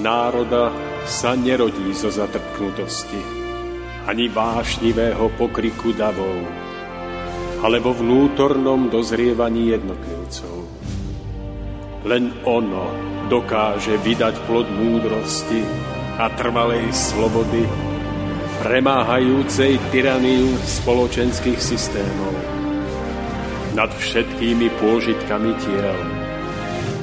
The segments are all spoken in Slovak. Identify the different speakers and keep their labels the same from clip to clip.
Speaker 1: Národa sa nerodí zo zatrpknutosti, ani vášnivého pokriku davov, alebo vnútornom dozrievaní jednotlivcov. Len ono dokáže vydať plod múdrosti a trvalej slobody, premáhajúcej tyraniu spoločenských systémov nad všetkými pôžitkami tiel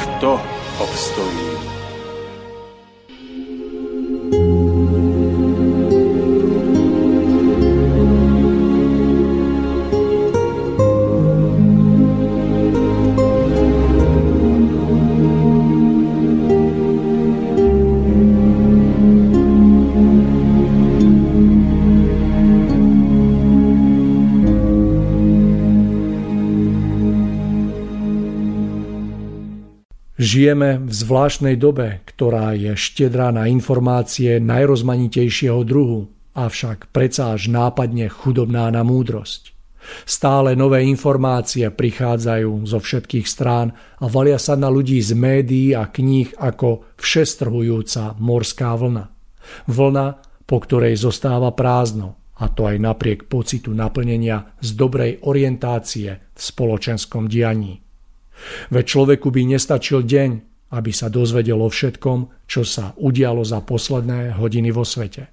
Speaker 1: kto obstojí.
Speaker 2: Žijeme v zvláštnej dobe, ktorá je štedrá na informácie najrozmanitejšieho druhu, avšak predsa až nápadne chudobná na múdrosť. Stále nové informácie prichádzajú zo všetkých strán a valia sa na ľudí z médií a kníh ako všestrhujúca morská vlna. Vlna, po ktorej zostáva prázdno, a to aj napriek pocitu naplnenia z dobrej orientácie v spoločenskom dianí. Veď človeku by nestačil deň, aby sa dozvedel o všetkom, čo sa udialo za posledné hodiny vo svete.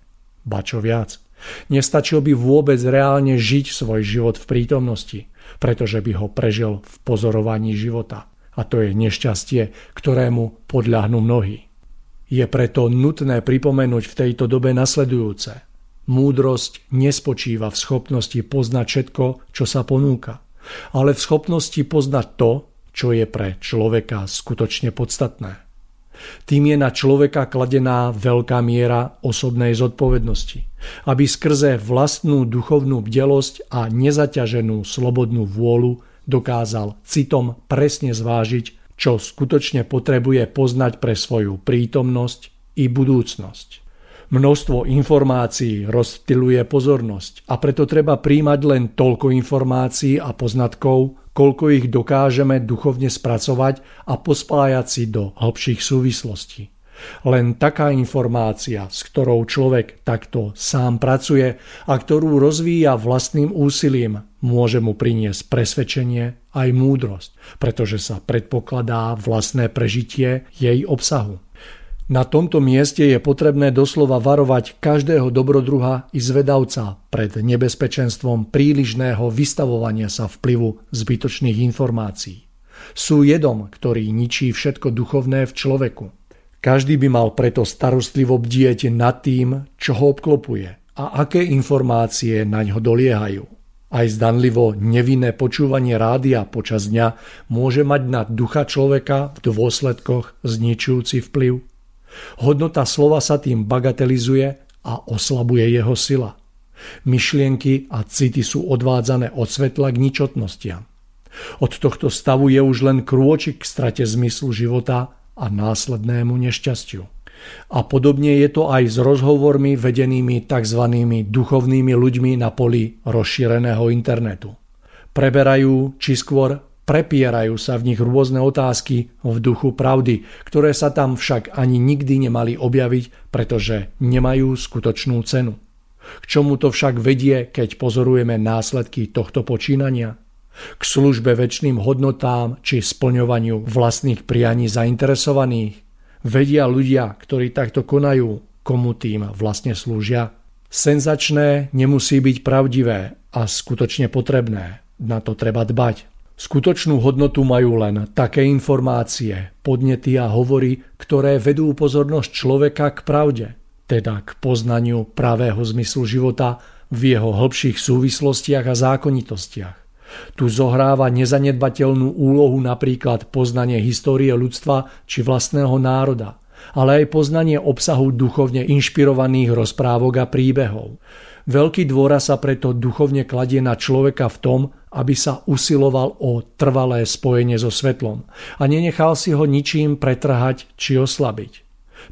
Speaker 2: Ba čo viac, nestačil by vôbec reálne žiť svoj život v prítomnosti, pretože by ho prežil v pozorovaní života. A to je nešťastie, ktorému podľahnú mnohí. Je preto nutné pripomenúť v tejto dobe nasledujúce. Múdrosť nespočíva v schopnosti poznať všetko, čo sa ponúka, ale v schopnosti poznať to, čo je pre človeka skutočne podstatné. Tým je na človeka kladená veľká miera osobnej zodpovednosti, aby skrze vlastnú duchovnú bdelosť a nezaťaženú slobodnú vôľu dokázal citom presne zvážiť, čo skutočne potrebuje poznať pre svoju prítomnosť i budúcnosť. Množstvo informácií rozptiluje pozornosť a preto treba príjmať len toľko informácií a poznatkov, koľko ich dokážeme duchovne spracovať a pospájať si do hĺbších súvislostí. Len taká informácia, s ktorou človek takto sám pracuje a ktorú rozvíja vlastným úsilím, môže mu priniesť presvedčenie aj múdrosť, pretože sa predpokladá vlastné prežitie jej obsahu. Na tomto mieste je potrebné doslova varovať každého dobrodruha i zvedavca pred nebezpečenstvom prílišného vystavovania sa vplyvu zbytočných informácií. Sú jedom, ktorý ničí všetko duchovné v človeku. Každý by mal preto starostlivo bdieť nad tým, čo ho obklopuje a aké informácie na ňo doliehajú. Aj zdanlivo nevinné počúvanie rádia počas dňa môže mať na ducha človeka v dôsledkoch zničujúci vplyv. Hodnota slova sa tým bagatelizuje a oslabuje jeho sila. Myšlienky a city sú odvádzané od svetla k ničotnostiam. Od tohto stavu je už len krôčik k strate zmyslu života a následnému nešťastiu. A podobne je to aj s rozhovormi vedenými tzv. duchovnými ľuďmi na poli rozšíreného internetu. Preberajú, či skôr Prepierajú sa v nich rôzne otázky v duchu pravdy, ktoré sa tam však ani nikdy nemali objaviť, pretože nemajú skutočnú cenu. K čomu to však vedie, keď pozorujeme následky tohto počínania? K službe väčšným hodnotám či splňovaniu vlastných prianí zainteresovaných? Vedia ľudia, ktorí takto konajú, komu tým vlastne slúžia? Senzačné nemusí byť pravdivé a skutočne potrebné. Na to treba dbať. Skutočnú hodnotu majú len také informácie, podnety a hovory, ktoré vedú pozornosť človeka k pravde, teda k poznaniu pravého zmyslu života v jeho hĺbších súvislostiach a zákonitostiach. Tu zohráva nezanedbateľnú úlohu napríklad poznanie histórie ľudstva či vlastného národa, ale aj poznanie obsahu duchovne inšpirovaných rozprávok a príbehov. Veľký dôra sa preto duchovne kladie na človeka v tom, aby sa usiloval o trvalé spojenie so svetlom a nenechal si ho ničím pretrhať či oslabiť.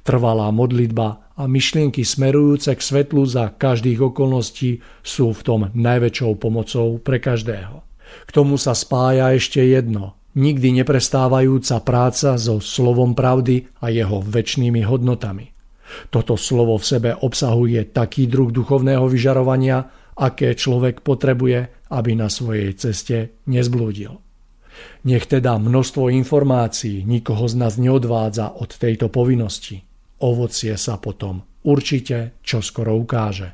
Speaker 2: Trvalá modlitba a myšlienky smerujúce k svetlu za každých okolností sú v tom najväčšou pomocou pre každého. K tomu sa spája ešte jedno, nikdy neprestávajúca práca so slovom pravdy a jeho väčšnými hodnotami. Toto slovo v sebe obsahuje taký druh duchovného vyžarovania, aké človek potrebuje, aby na svojej ceste nezblúdil. Nech teda množstvo informácií nikoho z nás neodvádza od tejto povinnosti. Ovocie sa potom určite čoskoro ukáže.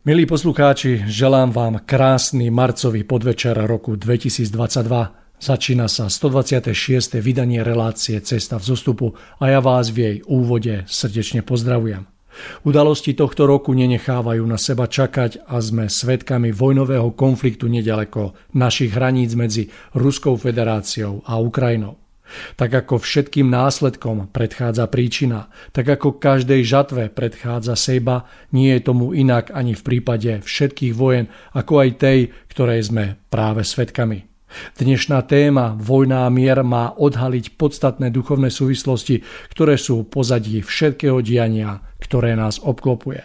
Speaker 2: Milí poslucháči, želám vám krásny marcový podvečer roku 2022. Začína sa 126. vydanie relácie Cesta v zostupu a ja vás v jej úvode srdečne pozdravujem. Udalosti tohto roku nenechávajú na seba čakať a sme svedkami vojnového konfliktu nedaleko našich hraníc medzi Ruskou federáciou a Ukrajinou. Tak ako všetkým následkom predchádza príčina, tak ako každej žatve predchádza sejba, nie je tomu inak ani v prípade všetkých vojen, ako aj tej, ktorej sme práve svedkami. Dnešná téma Vojna a mier má odhaliť podstatné duchovné súvislosti, ktoré sú pozadí všetkého diania, ktoré nás obklopuje.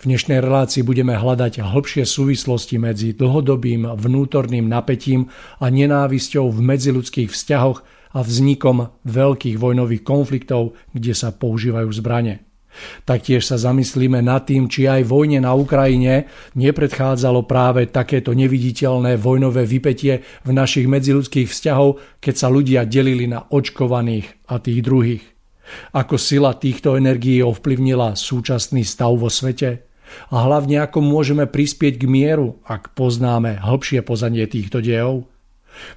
Speaker 2: V dnešnej relácii budeme hľadať hĺbšie súvislosti medzi dlhodobým vnútorným napätím a nenávisťou v medziludských vzťahoch a vznikom veľkých vojnových konfliktov, kde sa používajú zbranie. Taktiež sa zamyslíme nad tým, či aj vojne na Ukrajine nepredchádzalo práve takéto neviditeľné vojnové vypetie v našich medziludských vzťahov, keď sa ľudia delili na očkovaných a tých druhých. Ako sila týchto energií ovplyvnila súčasný stav vo svete? A hlavne ako môžeme prispieť k mieru, ak poznáme hĺbšie pozadie týchto dejov?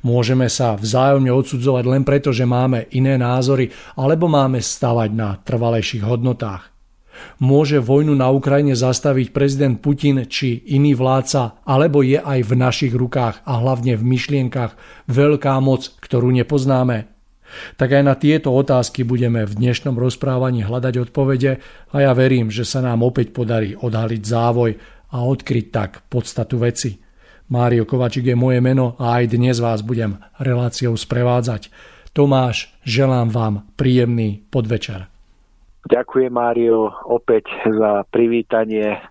Speaker 2: Môžeme sa vzájomne odsudzovať len preto, že máme iné názory alebo máme stavať na trvalejších hodnotách. Môže vojnu na Ukrajine zastaviť prezident Putin či iný vládca, alebo je aj v našich rukách a hlavne v myšlienkach veľká moc, ktorú nepoznáme? Tak aj na tieto otázky budeme v dnešnom rozprávaní hľadať odpovede a ja verím, že sa nám opäť podarí odhaliť závoj a odkryť tak podstatu veci. Mário Kovačik je moje meno a aj dnes vás budem reláciou sprevádzať. Tomáš, želám vám príjemný podvečer.
Speaker 3: Ďakujem Mário opäť za privítanie.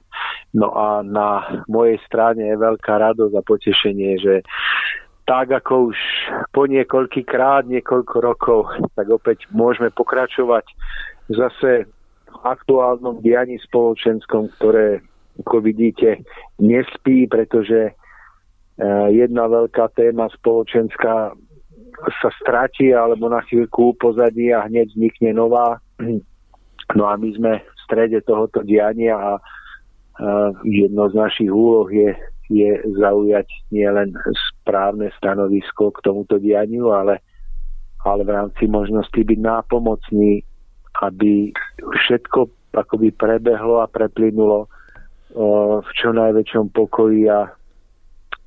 Speaker 3: No a na mojej strane je veľká radosť a potešenie, že tak ako už po niekoľký krát, niekoľko rokov, tak opäť môžeme pokračovať zase v aktuálnom dianí spoločenskom, ktoré, ako vidíte, nespí, pretože jedna veľká téma spoločenská sa stratí alebo na chvíľku pozadí a hneď vznikne nová. No a my sme v strede tohoto diania a eh, jedno z našich úloh je, je zaujať nielen správne stanovisko k tomuto dianiu, ale, ale v rámci možnosti byť nápomocný, aby všetko akoby prebehlo a preplynulo eh, v čo najväčšom pokoji a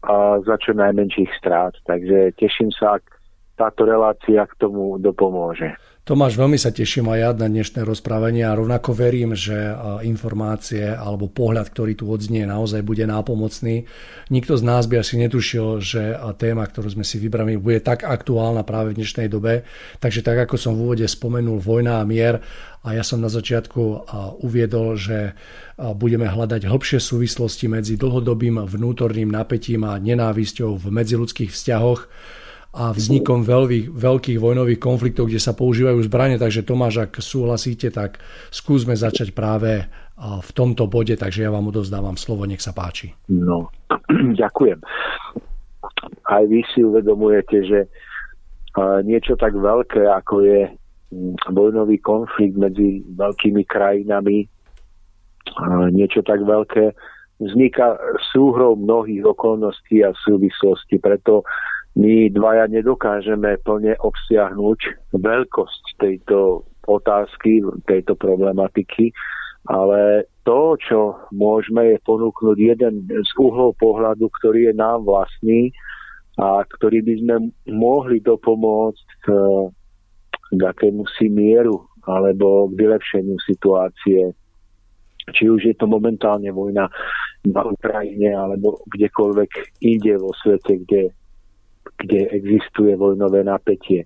Speaker 3: a za čo najmenších strát. Takže teším sa, ak táto relácia k tomu dopomôže.
Speaker 2: Tomáš, veľmi sa teším aj ja na dnešné rozprávanie a rovnako verím, že informácie alebo pohľad, ktorý tu odznie, naozaj bude nápomocný. Nikto z nás by asi netušil, že téma, ktorú sme si vybrali, bude tak aktuálna práve v dnešnej dobe. Takže tak, ako som v úvode spomenul, vojna a mier a ja som na začiatku uviedol, že budeme hľadať hĺbšie súvislosti medzi dlhodobým vnútorným napätím a nenávisťou v medziludských vzťahoch a vznikom veľkých, veľkých vojnových konfliktov, kde sa používajú zbranie. Takže Tomáš, ak súhlasíte, tak skúsme začať práve v tomto bode, takže ja vám odovzdávam slovo, nech sa páči.
Speaker 3: No, ďakujem. Aj vy si uvedomujete, že niečo tak veľké, ako je vojnový konflikt medzi veľkými krajinami, niečo tak veľké, vzniká súhrou mnohých okolností a súvislostí. Preto my dvaja nedokážeme plne obsiahnuť veľkosť tejto otázky, tejto problematiky, ale to, čo môžeme, je ponúknuť jeden z uhlov pohľadu, ktorý je nám vlastný a ktorý by sme mohli dopomôcť k, k akému si mieru alebo k vylepšeniu situácie. Či už je to momentálne vojna na Ukrajine alebo kdekoľvek inde vo svete, kde, kde existuje vojnové napätie.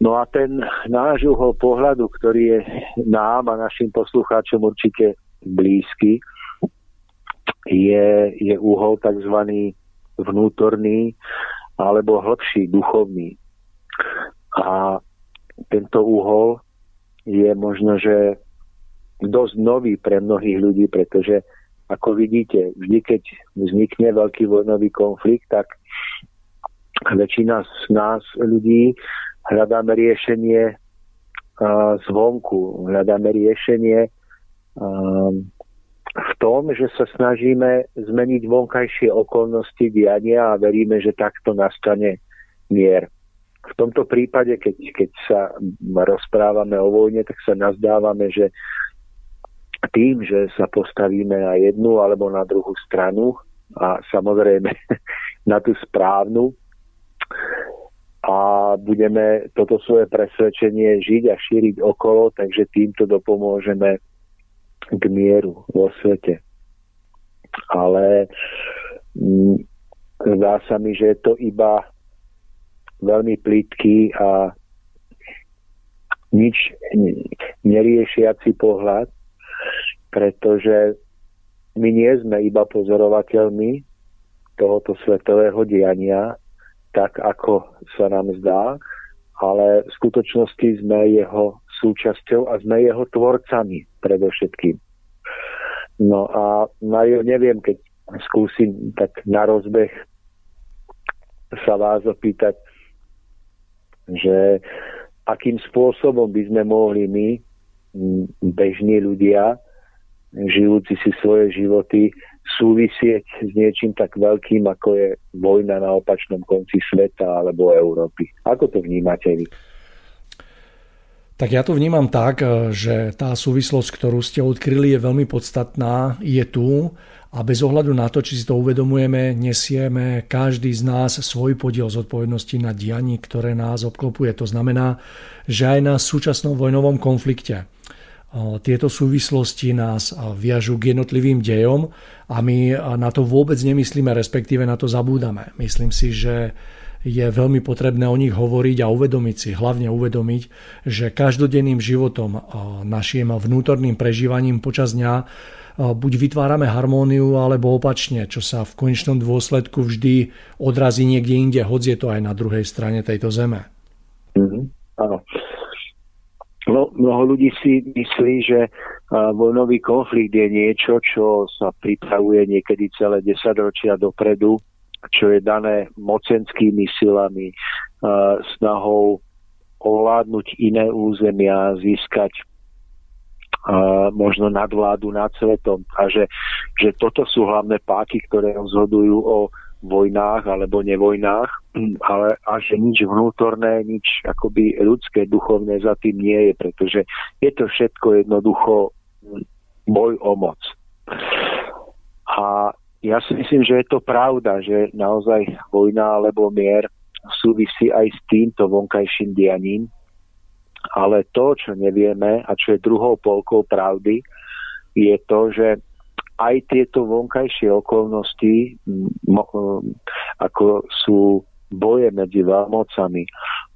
Speaker 3: No a ten náš uhol pohľadu, ktorý je nám a našim poslucháčom určite blízky, je, je uhol tzv. vnútorný alebo hĺbší, duchovný. A tento uhol je možno, že dosť nový pre mnohých ľudí, pretože ako vidíte, vždy keď vznikne veľký vojnový konflikt, tak väčšina z nás ľudí hľadáme riešenie zvonku, hľadáme riešenie v tom, že sa snažíme zmeniť vonkajšie okolnosti diania a veríme, že takto nastane mier. V tomto prípade, keď, keď sa rozprávame o vojne, tak sa nazdávame, že tým, že sa postavíme na jednu alebo na druhú stranu a samozrejme na tú správnu a budeme toto svoje presvedčenie žiť a šíriť okolo, takže týmto dopomôžeme k mieru vo svete. Ale mm, zdá sa mi, že je to iba veľmi plitký a nič neriešiaci pohľad, pretože my nie sme iba pozorovateľmi tohoto svetového diania, tak ako sa nám zdá, ale v skutočnosti sme jeho súčasťou a sme jeho tvorcami predovšetkým. No a Mario, neviem, keď skúsim tak na rozbeh sa vás opýtať, že akým spôsobom by sme mohli my, bežní ľudia, žijúci si svoje životy, súvisieť s niečím tak veľkým, ako je vojna na opačnom konci sveta alebo Európy. Ako to vnímate vy?
Speaker 2: Tak ja to vnímam tak, že tá súvislosť, ktorú ste odkryli, je veľmi podstatná, je tu a bez ohľadu na to, či si to uvedomujeme, nesieme každý z nás svoj podiel zodpovednosti na dianí, ktoré nás obklopuje. To znamená, že aj na súčasnom vojnovom konflikte tieto súvislosti nás viažú k jednotlivým dejom a my na to vôbec nemyslíme, respektíve na to zabúdame. Myslím si, že je veľmi potrebné o nich hovoriť a uvedomiť si, hlavne uvedomiť, že každodenným životom, našim vnútorným prežívaním počas dňa buď vytvárame harmóniu, alebo opačne, čo sa v konečnom dôsledku vždy odrazí niekde inde, hoď je to aj na druhej strane tejto zeme.
Speaker 3: Mm-hmm. Áno. No, mnoho ľudí si myslí, že vojnový konflikt je niečo, čo sa pripravuje niekedy celé 10 ročia dopredu, čo je dané mocenskými silami, snahou ovládnuť iné územia, získať možno nadvládu nad svetom. A že, že toto sú hlavné páky, ktoré rozhodujú o vojnách alebo nevojnách, ale a že nič vnútorné, nič akoby ľudské, duchovné za tým nie je, pretože je to všetko jednoducho boj o moc. A ja si myslím, že je to pravda, že naozaj vojna alebo mier súvisí aj s týmto vonkajším dianím, ale to, čo nevieme a čo je druhou polkou pravdy, je to, že aj tieto vonkajšie okolnosti, ako sú boje medzi veľmocami,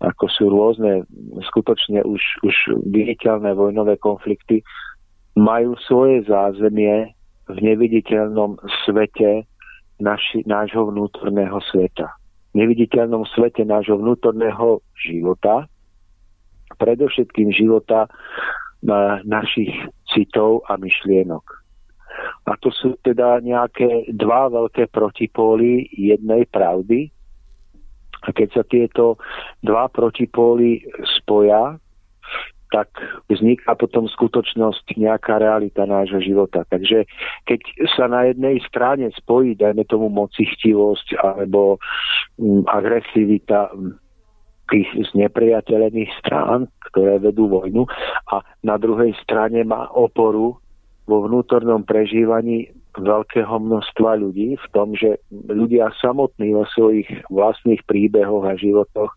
Speaker 3: ako sú rôzne skutočne už, už viditeľné vojnové konflikty, majú svoje zázemie v neviditeľnom svete naši, nášho vnútorného sveta. V neviditeľnom svete nášho vnútorného života, predovšetkým života na našich citov a myšlienok. A to sú teda nejaké dva veľké protipóly jednej pravdy. A keď sa tieto dva protipóly spoja, tak vzniká potom skutočnosť nejaká realita nášho života. Takže keď sa na jednej strane spojí, dajme tomu mocichtivosť alebo m, agresivita tých znepriateľených strán, ktoré vedú vojnu a na druhej strane má oporu vo vnútornom prežívaní veľkého množstva ľudí v tom, že ľudia samotní vo svojich vlastných príbehoch a životoch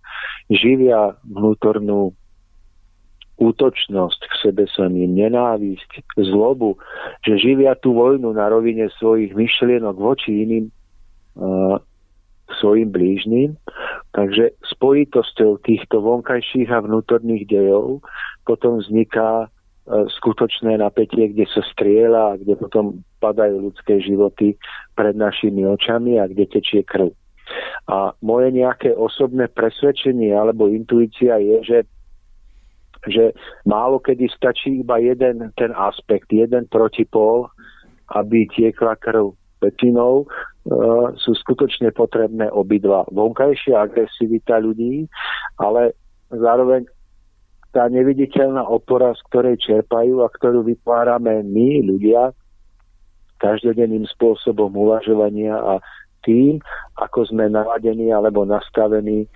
Speaker 3: živia vnútornú útočnosť, v sebe samým, nenávisť, zlobu, že živia tú vojnu na rovine svojich myšlienok voči iným uh, svojim blížnym. Takže spojitosťou týchto vonkajších a vnútorných dejov potom vzniká skutočné napätie, kde sa strieľa a kde potom padajú ľudské životy pred našimi očami a kde tečie krv. A moje nejaké osobné presvedčenie alebo intuícia je, že že málo kedy stačí iba jeden ten aspekt, jeden protipól, aby tiekla krv. Väčšinou e, sú skutočne potrebné obidva. Vonkajšia agresivita ľudí, ale zároveň tá neviditeľná opora, z ktorej čerpajú a ktorú vytvárame my, ľudia, každodenným spôsobom uvažovania a tým, ako sme naladení alebo nastavení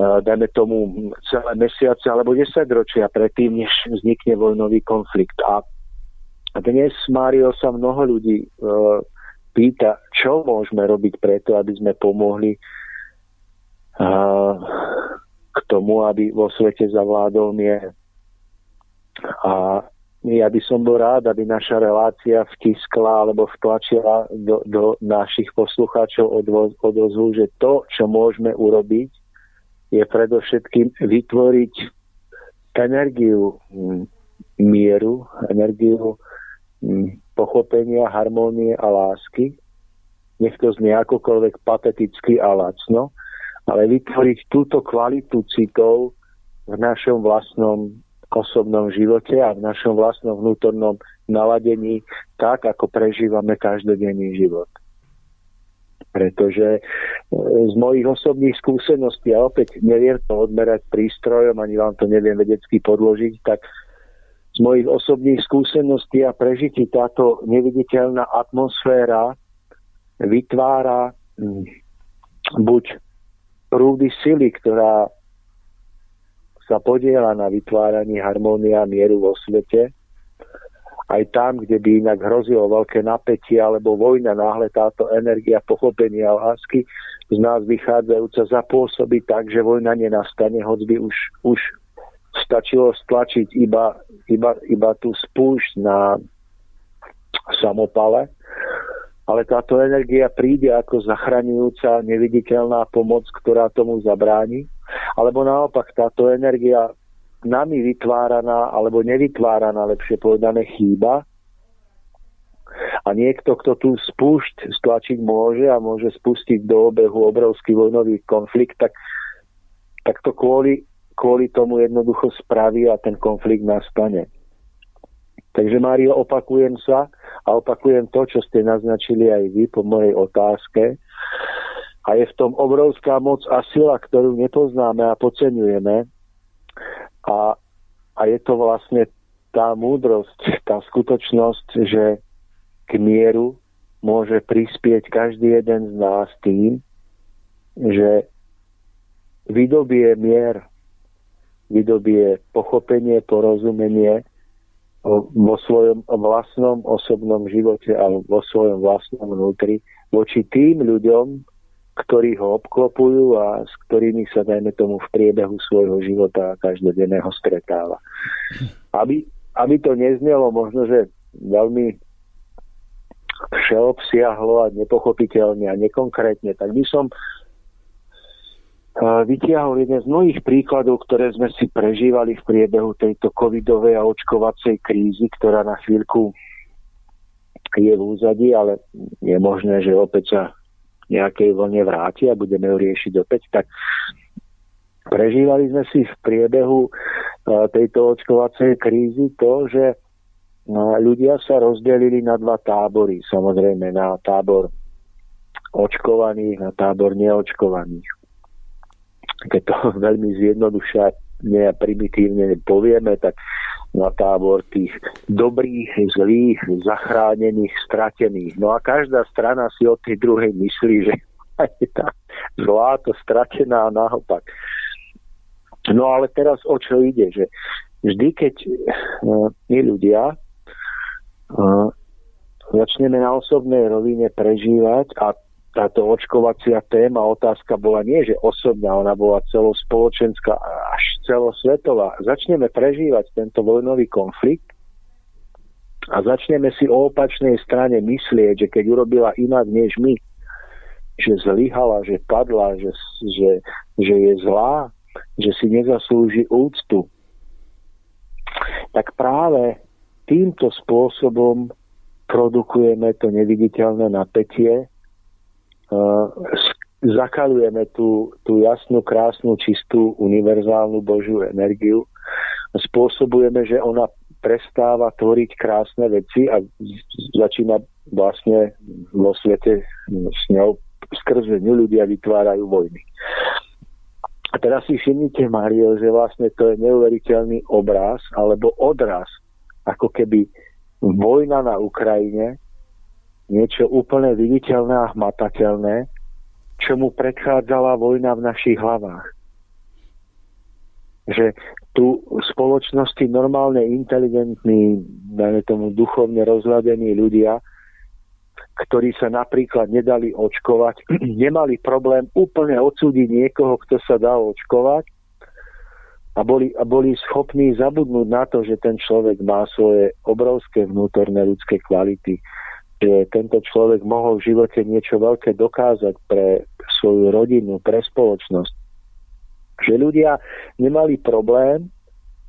Speaker 3: dajme tomu celé mesiace alebo 10 ročia predtým, než vznikne vojnový konflikt. A dnes, Mário, sa mnoho ľudí uh, pýta, čo môžeme robiť preto, aby sme pomohli k tomu, aby vo svete zavládol mier. A ja by som bol rád, aby naša relácia vtiskla alebo vtlačila do, do našich poslucháčov odozvu, že to, čo môžeme urobiť, je predovšetkým vytvoriť energiu mm, mieru, energiu mm, pochopenia, harmónie a lásky. Nech to znie akokoľvek pateticky a lacno, ale vytvoriť túto kvalitu citov v našom vlastnom osobnom živote a v našom vlastnom vnútornom naladení tak, ako prežívame každodenný život. Pretože e, z mojich osobných skúseností, a opäť neviem to odmerať prístrojom, ani vám to neviem vedecky podložiť, tak z mojich osobných skúseností a prežití táto neviditeľná atmosféra vytvára mm, buď prúdy sily, ktorá sa podiela na vytváraní harmónia a mieru vo svete, aj tam, kde by inak hrozilo veľké napätie alebo vojna, náhle táto energia pochopenia a lásky z nás vychádzajúca zapôsobí tak, že vojna nenastane, hoď by už, už stačilo stlačiť iba, iba, iba tú spúšť na samopale, ale táto energia príde ako zachraňujúca neviditeľná pomoc, ktorá tomu zabráni, alebo naopak táto energia nami vytváraná alebo nevytváraná, lepšie povedané, chýba. A niekto, kto tu spúšť stlačiť môže a môže spustiť do obehu obrovský vojnový konflikt, tak, tak to kvôli, kvôli tomu jednoducho spraví a ten konflikt nastane. Takže Mário, opakujem sa a opakujem to, čo ste naznačili aj vy po mojej otázke. A je v tom obrovská moc a sila, ktorú nepoznáme a podceňujeme. A, a je to vlastne tá múdrosť, tá skutočnosť, že k mieru môže prispieť každý jeden z nás tým, že vydobie mier, vydobie pochopenie, porozumenie vo svojom vlastnom osobnom živote a vo svojom vlastnom vnútri voči tým ľuďom, ktorí ho obklopujú a s ktorými sa, dajme tomu, v priebehu svojho života každodenného stretáva. Aby, aby to neznelo možno, že veľmi všeobsiahlo a nepochopiteľne a nekonkrétne, tak by som vytiahol jeden z mnohých príkladov, ktoré sme si prežívali v priebehu tejto covidovej a očkovacej krízy, ktorá na chvíľku je v úzadí, ale je možné, že opäť sa nejakej vlne vráti a budeme ju riešiť opäť, tak prežívali sme si v priebehu e, tejto očkovacej krízy to, že e, ľudia sa rozdelili na dva tábory. Samozrejme na tábor očkovaných, na tábor neočkovaných. Keď to veľmi zjednodušene a primitívne povieme, tak na tábor tých dobrých, zlých, zachránených, stratených. No a každá strana si od tej druhej myslí, že je tá zlá, to stratená a naopak. No ale teraz o čo ide, že vždy, keď uh, my ľudia uh, začneme na osobnej rovine prežívať a táto očkovacia téma, otázka bola nie, že osobná, ona bola celospoločenská až celosvetová, začneme prežívať tento vojnový konflikt a začneme si o opačnej strane myslieť, že keď urobila inak než my, že zlyhala, že padla, že, že, že je zlá, že si nezaslúži úctu, tak práve týmto spôsobom produkujeme to neviditeľné napätie, zakalujeme tú, tú jasnú, krásnu, čistú, univerzálnu Božiu energiu. Spôsobujeme, že ona prestáva tvoriť krásne veci a začína vlastne vo svete s ňou skrze ňu ľudia vytvárajú vojny. A teraz si všimnite, Mario, že vlastne to je neuveriteľný obraz alebo odraz, ako keby vojna na Ukrajine, niečo úplne viditeľné a hmatateľné, čomu predchádzala vojna v našich hlavách. Že tu v spoločnosti normálne inteligentní, dajme tomu duchovne rozhľadení ľudia, ktorí sa napríklad nedali očkovať, nemali problém úplne odsúdiť niekoho, kto sa dal očkovať a boli, a boli schopní zabudnúť na to, že ten človek má svoje obrovské vnútorné ľudské kvality, že tento človek mohol v živote niečo veľké dokázať pre svoju rodinu, pre spoločnosť. Že ľudia nemali problém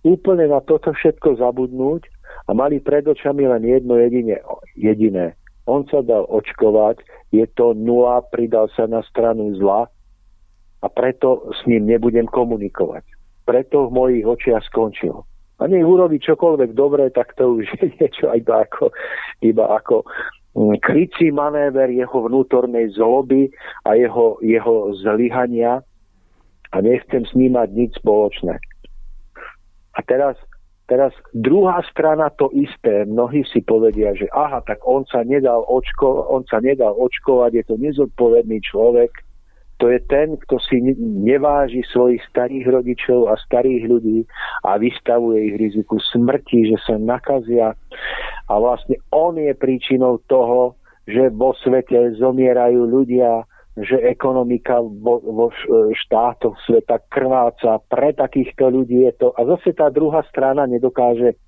Speaker 3: úplne na toto všetko zabudnúť a mali pred očami len jedno jedine, jediné. On sa dal očkovať, je to nula, pridal sa na stranu zla a preto s ním nebudem komunikovať. Preto v mojich očiach skončil. A nech urobí čokoľvek dobré, tak to už je niečo iba ako, iba ako krycí manéver jeho vnútornej zloby a jeho, jeho zlyhania a nechcem s ním mať nič spoločné. A teraz, teraz druhá strana to isté. Mnohí si povedia, že aha, tak on sa nedal, očko, on sa nedal očkovať, je to nezodpovedný človek, to je ten, kto si neváži svojich starých rodičov a starých ľudí a vystavuje ich riziku smrti, že sa nakazia. A vlastne on je príčinou toho, že vo svete zomierajú ľudia, že ekonomika vo, vo štátoch sveta krváca. Pre takýchto ľudí je to... A zase tá druhá strana nedokáže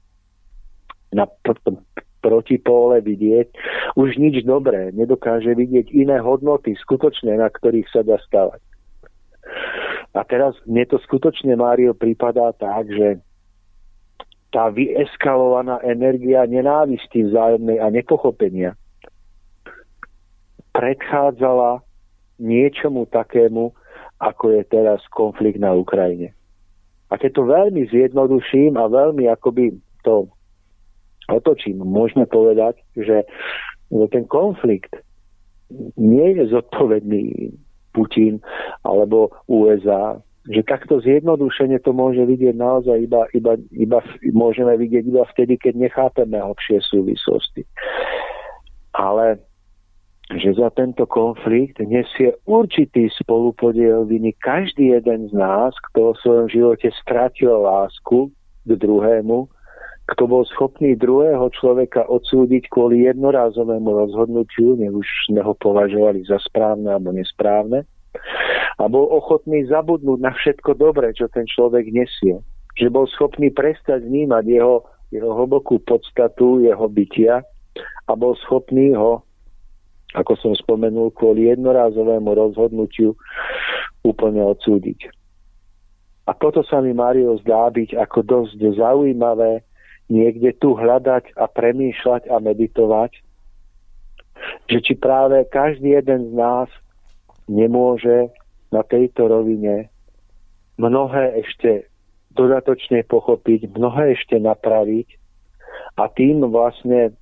Speaker 3: na protipóle vidieť už nič dobré, nedokáže vidieť iné hodnoty skutočné, na ktorých sa dá stavať. A teraz mne to skutočne, Mário, prípadá tak, že tá vyeskalovaná energia nenávisti vzájomnej a nepochopenia predchádzala niečomu takému, ako je teraz konflikt na Ukrajine. A keď to veľmi zjednoduším a veľmi akoby to otočím, môžeme povedať, že ten konflikt nie je zodpovedný Putin alebo USA, že takto zjednodušene to môže vidieť naozaj iba, iba, iba môžeme vidieť iba vtedy, keď nechápeme hlbšie súvislosti. Ale že za tento konflikt nesie určitý spolupodiel viny každý jeden z nás, kto v svojom živote stratil lásku k druhému, kto bol schopný druhého človeka odsúdiť kvôli jednorázovému rozhodnutiu, nech už sme ho považovali za správne alebo nesprávne, a bol ochotný zabudnúť na všetko dobré, čo ten človek nesie. Že bol schopný prestať vnímať jeho, jeho hlbokú podstatu, jeho bytia a bol schopný ho, ako som spomenul, kvôli jednorázovému rozhodnutiu úplne odsúdiť. A toto sa mi, Mario, zdá byť ako dosť zaujímavé niekde tu hľadať a premýšľať a meditovať, že či práve každý jeden z nás nemôže na tejto rovine mnohé ešte dodatočne pochopiť, mnohé ešte napraviť a tým vlastne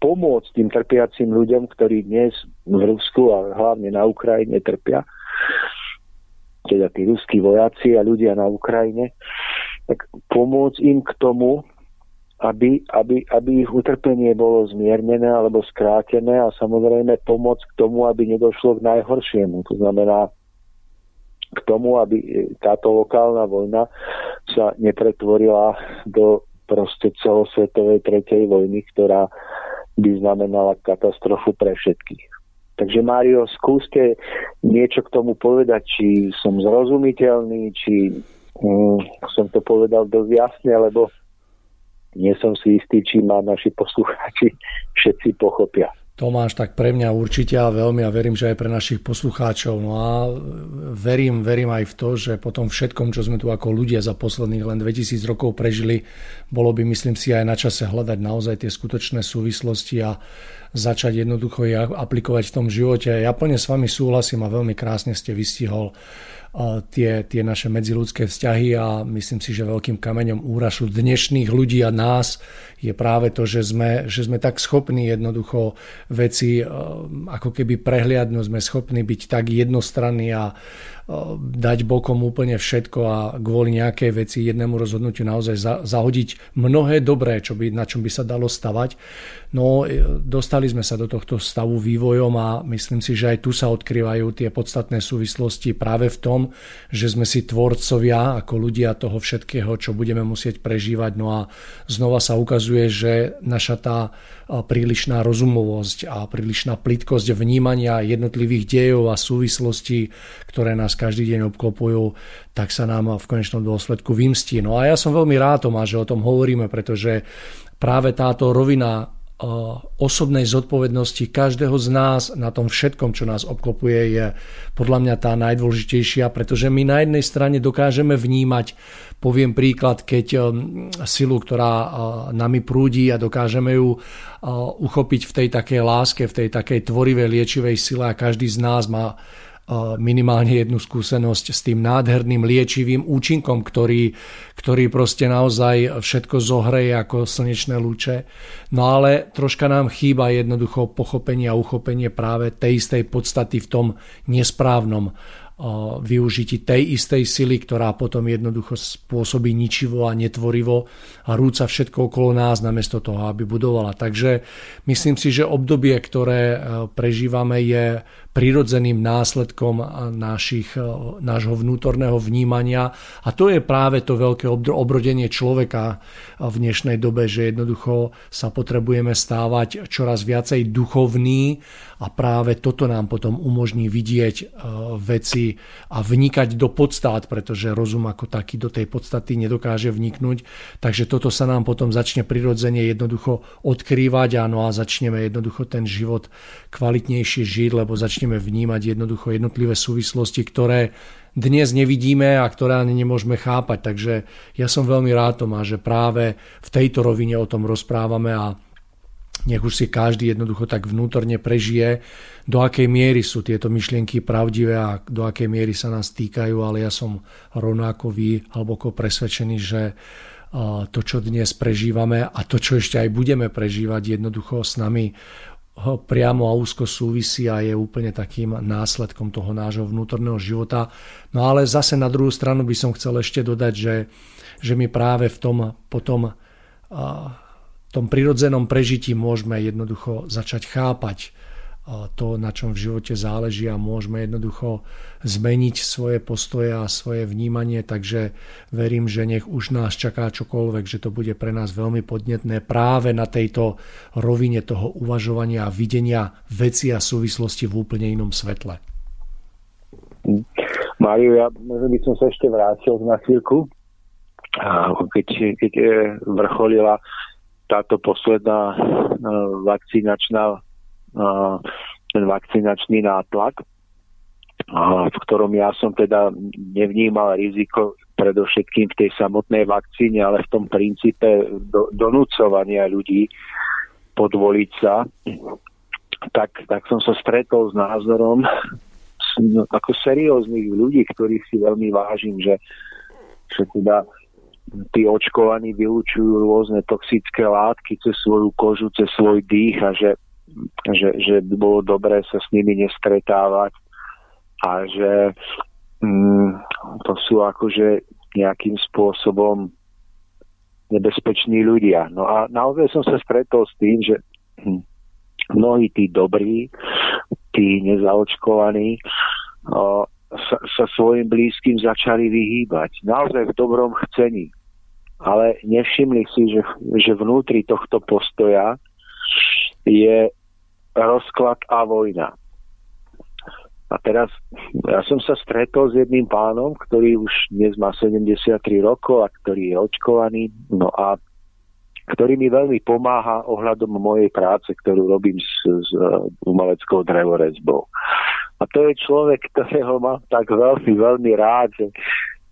Speaker 3: pomôcť tým trpiacim ľuďom, ktorí dnes v Rusku a hlavne na Ukrajine trpia, teda tí ruskí vojaci a ľudia na Ukrajine, tak pomôcť im k tomu, aby, aby, aby ich utrpenie bolo zmiernené alebo skrátené a samozrejme pomôcť k tomu, aby nedošlo k najhoršiemu. To znamená k tomu, aby táto lokálna vojna sa nepretvorila do proste celosvetovej tretej vojny, ktorá by znamenala katastrofu pre všetkých. Takže Mário, skúste niečo k tomu povedať, či som zrozumiteľný, či um, som to povedal dosť jasne, lebo nie som si istý, či ma naši poslucháči všetci pochopia.
Speaker 2: Tomáš, tak pre mňa určite a veľmi a verím, že aj pre našich poslucháčov. No a verím, verím aj v to, že po tom všetkom, čo sme tu ako ľudia za posledných len 2000 rokov prežili, bolo by, myslím si, aj na čase hľadať naozaj tie skutočné súvislosti a začať jednoducho ich aplikovať v tom živote. Ja plne s vami súhlasím a veľmi krásne ste vystihol tie, tie naše medziludské vzťahy a myslím si, že veľkým kameňom úrašu dnešných ľudí a nás je práve to, že sme, že sme tak schopní jednoducho veci ako keby prehliadnúť, sme schopní byť tak jednostranní a dať bokom úplne všetko a kvôli nejakej veci jednému rozhodnutiu naozaj zahodiť mnohé dobré, čo by, na čom by sa dalo stavať. No, e, dostali sme sa do tohto stavu vývojom a myslím si, že aj tu sa odkrývajú tie podstatné súvislosti práve v tom, že sme si tvorcovia ako ľudia toho všetkého, čo budeme musieť prežívať. No a znova sa ukazuje, že naša tá prílišná rozumovosť a prílišná plitkosť vnímania jednotlivých dejov a súvislostí, ktoré nás každý deň obklopujú, tak sa nám v konečnom dôsledku vymstí. No a ja som veľmi rád, Tomáš, že o tom hovoríme, pretože práve táto rovina osobnej zodpovednosti každého z nás na tom všetkom, čo nás obklopuje, je podľa mňa tá najdôležitejšia, pretože my na jednej strane dokážeme vnímať, poviem príklad, keď um, silu, ktorá uh, nami prúdi a dokážeme ju uchopiť v tej takej láske, v tej takej tvorivej liečivej sile a každý z nás má minimálne jednu skúsenosť s tým nádherným liečivým účinkom, ktorý, ktorý proste naozaj všetko zohreje ako slnečné lúče. No ale troška nám chýba jednoducho pochopenie a uchopenie práve tej istej podstaty v tom nesprávnom využití tej istej sily, ktorá potom jednoducho spôsobí ničivo a netvorivo a rúca všetko okolo nás namiesto toho, aby budovala. Takže myslím si, že obdobie, ktoré e, prežívame, je prirodzeným následkom našich, e, nášho vnútorného vnímania a to je práve to veľké obrodenie človeka v dnešnej dobe, že jednoducho sa potrebujeme stávať čoraz viacej duchovný a práve toto nám potom umožní vidieť e, veci a vnikať do podstát, pretože rozum ako taký do tej podstaty nedokáže vniknúť. Takže toto sa nám potom začne prirodzene jednoducho odkrývať áno, a začneme jednoducho ten život kvalitnejšie žiť, lebo začneme vnímať jednoducho jednotlivé súvislosti, ktoré dnes nevidíme a ktoré ani nemôžeme chápať. Takže ja som veľmi rád, Tomáš, že práve v tejto rovine o tom rozprávame a nech už si každý jednoducho tak vnútorne prežije, do akej miery sú tieto myšlienky pravdivé a do akej miery sa nás týkajú, ale ja som rovnako vy hlboko presvedčený, že to, čo dnes prežívame a to, čo ešte aj budeme prežívať, jednoducho s nami priamo a úzko súvisí a je úplne takým následkom toho nášho vnútorného života. No ale zase na druhú stranu by som chcel ešte dodať, že, že my práve v tom potom tom prirodzenom prežití môžeme jednoducho začať chápať to, na čom v živote záleží a môžeme jednoducho zmeniť svoje postoje a svoje vnímanie, takže verím, že nech už nás čaká čokoľvek, že to bude pre nás veľmi podnetné práve na tejto rovine toho uvažovania a videnia veci a súvislosti v úplne inom svetle.
Speaker 3: Mário, ja možno by som sa ešte vrátil na chvíľku, keď, keď vrcholila táto posledná no, vakcinačná, ten vakcinačný nátlak, v ktorom ja som teda nevnímal riziko predovšetkým v tej samotnej vakcíne, ale v tom princípe do, donúcovania ľudí podvoliť sa, tak, tak som sa stretol s názorom no, ako serióznych ľudí, ktorých si veľmi vážim, že, že teda tí očkovaní vylúčujú rôzne toxické látky cez svoju kožu, cez svoj dých a že, že, že by bolo dobré sa s nimi nestretávať a že mm, to sú akože nejakým spôsobom nebezpeční ľudia. No a naozaj som sa stretol s tým, že hm, mnohí tí dobrí, tí nezaočkovaní, o, sa, sa svojim blízkym začali vyhýbať. Naozaj v dobrom chcení. Ale nevšimli si, že, že vnútri tohto postoja je rozklad a vojna. A teraz ja som sa stretol s jedným pánom, ktorý už dnes má 73 rokov a ktorý je očkovaný. No a ktorý mi veľmi pomáha ohľadom mojej práce, ktorú robím s, s umeleckou drevorezbou. A to je človek, ktorého mám tak veľmi, veľmi rád, že,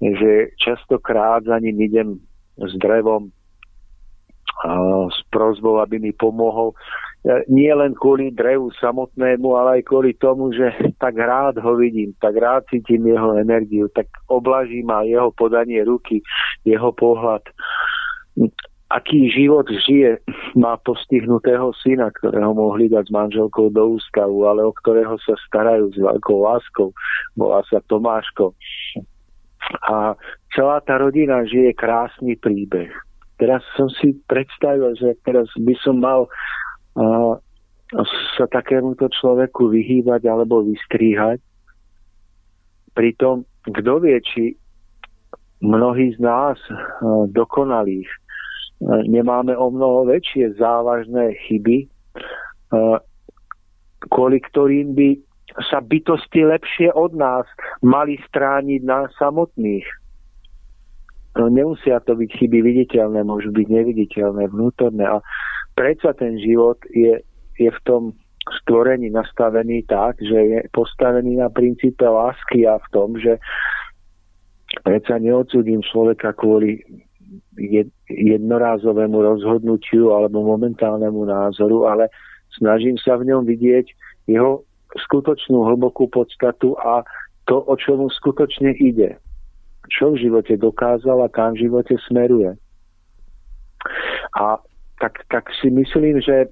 Speaker 3: že častokrát za ním idem s drevom a s prozbou, aby mi pomohol. Nie len kvôli drevu samotnému, ale aj kvôli tomu, že tak rád ho vidím, tak rád cítim jeho energiu, tak oblaží ma jeho podanie ruky, jeho pohľad aký život žije, má postihnutého syna, ktorého mohli dať s manželkou do ústavu, ale o ktorého sa starajú s veľkou láskou. Volá sa Tomáško. A celá tá rodina žije krásny príbeh. Teraz som si predstavil, že teraz by som mal sa takémuto človeku vyhýbať alebo vystríhať. Pritom, kto vie, či mnohí z nás uh, dokonalých nemáme o mnoho väčšie závažné chyby, kvôli ktorým by sa bytosti lepšie od nás mali strániť na samotných. No, nemusia to byť chyby viditeľné, môžu byť neviditeľné, vnútorné. A predsa ten život je, je v tom stvorení nastavený tak, že je postavený na princípe lásky a v tom, že predsa neodsudím človeka kvôli jednorázovému rozhodnutiu alebo momentálnemu názoru, ale snažím sa v ňom vidieť jeho skutočnú hlbokú podstatu a to, o čo mu skutočne ide. Čo v živote dokázal a kam v živote smeruje. A tak, tak si myslím, že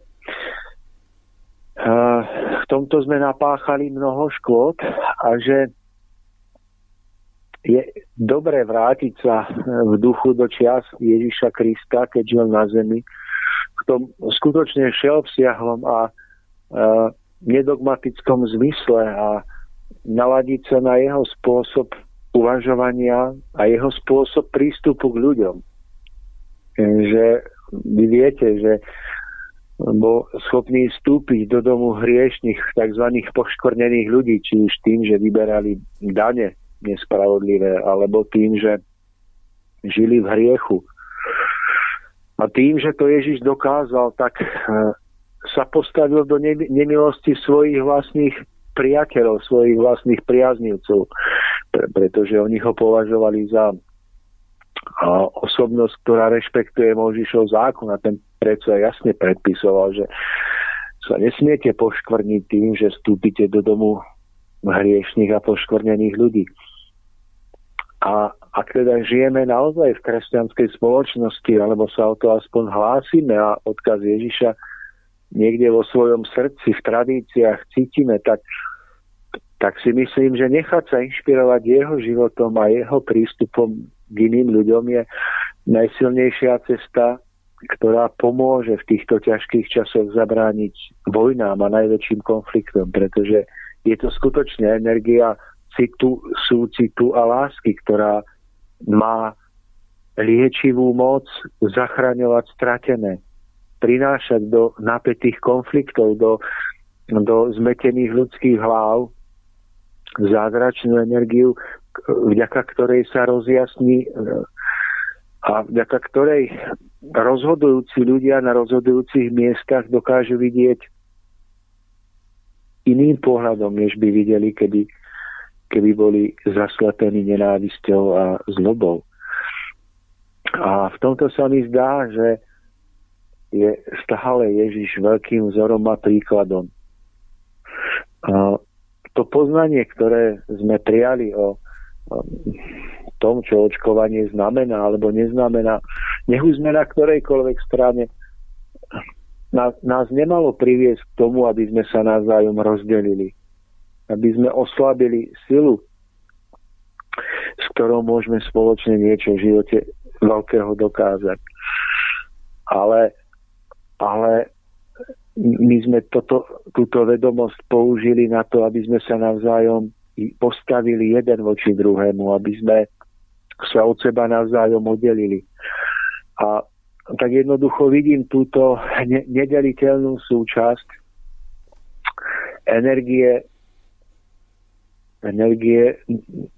Speaker 3: v tomto sme napáchali mnoho škôd a že je dobre vrátiť sa v duchu do čias Ježiša Krista, keď žil na zemi, v tom skutočne všeobsiahlom a e, nedogmatickom zmysle a naladiť sa na jeho spôsob uvažovania a jeho spôsob prístupu k ľuďom. Že vy viete, že bol schopný vstúpiť do domu hriešných, tzv. poškornených ľudí, či už tým, že vyberali dane nespravodlivé, alebo tým, že žili v hriechu. A tým, že to Ježiš dokázal, tak e, sa postavil do nemilosti svojich vlastných priateľov, svojich vlastných priaznivcov, pretože oni ho považovali za osobnosť, ktorá rešpektuje Možišov zákon a ten predsa jasne predpisoval, že sa nesmiete poškvrniť tým, že vstúpite do domu hriešných a poškvrnených ľudí. A ak teda žijeme naozaj v kresťanskej spoločnosti, alebo sa o to aspoň hlásime a odkaz Ježiša niekde vo svojom srdci, v tradíciách cítime, tak, tak si myslím, že nechať sa inšpirovať jeho životom a jeho prístupom k iným ľuďom je najsilnejšia cesta, ktorá pomôže v týchto ťažkých časoch zabrániť vojnám a najväčším konfliktom, pretože je to skutočne energia citu, súcitu a lásky, ktorá má liečivú moc zachraňovať stratené, prinášať do napätých konfliktov, do, do zmetených ľudských hlav zázračnú energiu, vďaka ktorej sa rozjasní a vďaka ktorej rozhodujúci ľudia na rozhodujúcich miestach dokážu vidieť iným pohľadom, než by videli, keby keby boli zaslepení nenávisťou a zlobou. A v tomto sa mi zdá, že je stále Ježiš veľkým vzorom a príkladom. A to poznanie, ktoré sme prijali o tom, čo očkovanie znamená alebo neznamená, nech už sme na ktorejkoľvek strane, nás, nás nemalo priviesť k tomu, aby sme sa navzájom rozdelili. Aby sme oslabili silu, s ktorou môžeme spoločne niečo v živote veľkého dokázať. Ale, ale my sme toto, túto vedomosť použili na to, aby sme sa navzájom postavili jeden voči druhému, aby sme sa od seba navzájom oddelili. A tak jednoducho vidím túto nedeliteľnú súčasť energie energie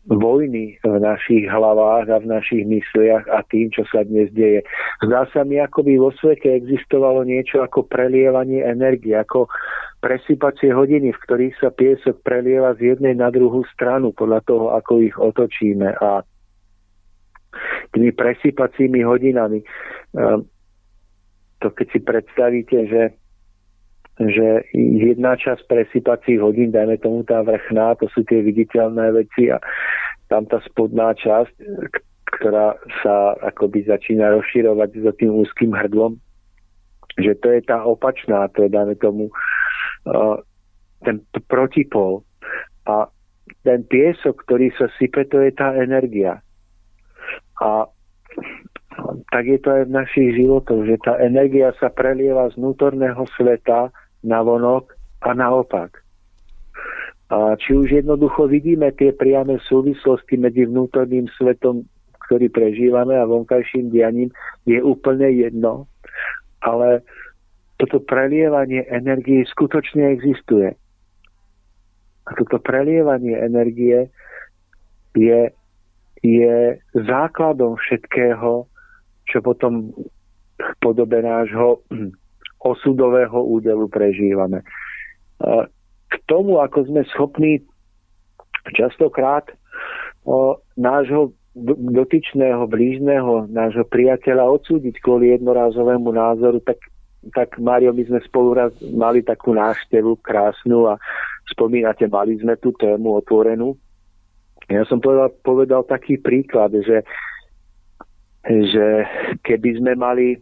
Speaker 3: vojny v našich hlavách a v našich mysliach a tým, čo sa dnes deje. Zdá sa mi, ako by vo svete existovalo niečo ako prelievanie energie, ako presypacie hodiny, v ktorých sa piesok prelieva z jednej na druhú stranu podľa toho, ako ich otočíme. A tými presypacími hodinami, ehm, to keď si predstavíte, že že jedna časť presypacích hodín, dajme tomu tá vrchná, to sú tie viditeľné veci a tam tá spodná časť, ktorá sa akoby začína rozširovať za tým úzkým hrdlom, že to je tá opačná, to je, dajme tomu, ten protipol. A ten piesok, ktorý sa sype, to je tá energia. A tak je to aj v našich životoch, že tá energia sa prelieva z vnútorného sveta na vonok a naopak. A či už jednoducho vidíme tie priame súvislosti medzi vnútorným svetom, ktorý prežívame a vonkajším dianím, je úplne jedno, ale toto prelievanie energie skutočne existuje. A toto prelievanie energie je, je základom všetkého, čo potom v podobe nášho osudového údelu prežívame. K tomu, ako sme schopní častokrát o nášho dotyčného, blížneho, nášho priateľa odsúdiť kvôli jednorázovému názoru, tak, tak Mário, my sme spolu raz mali takú návštevu krásnu a spomínate, mali sme tú tému otvorenú. Ja som povedal, povedal taký príklad, že, že keby sme mali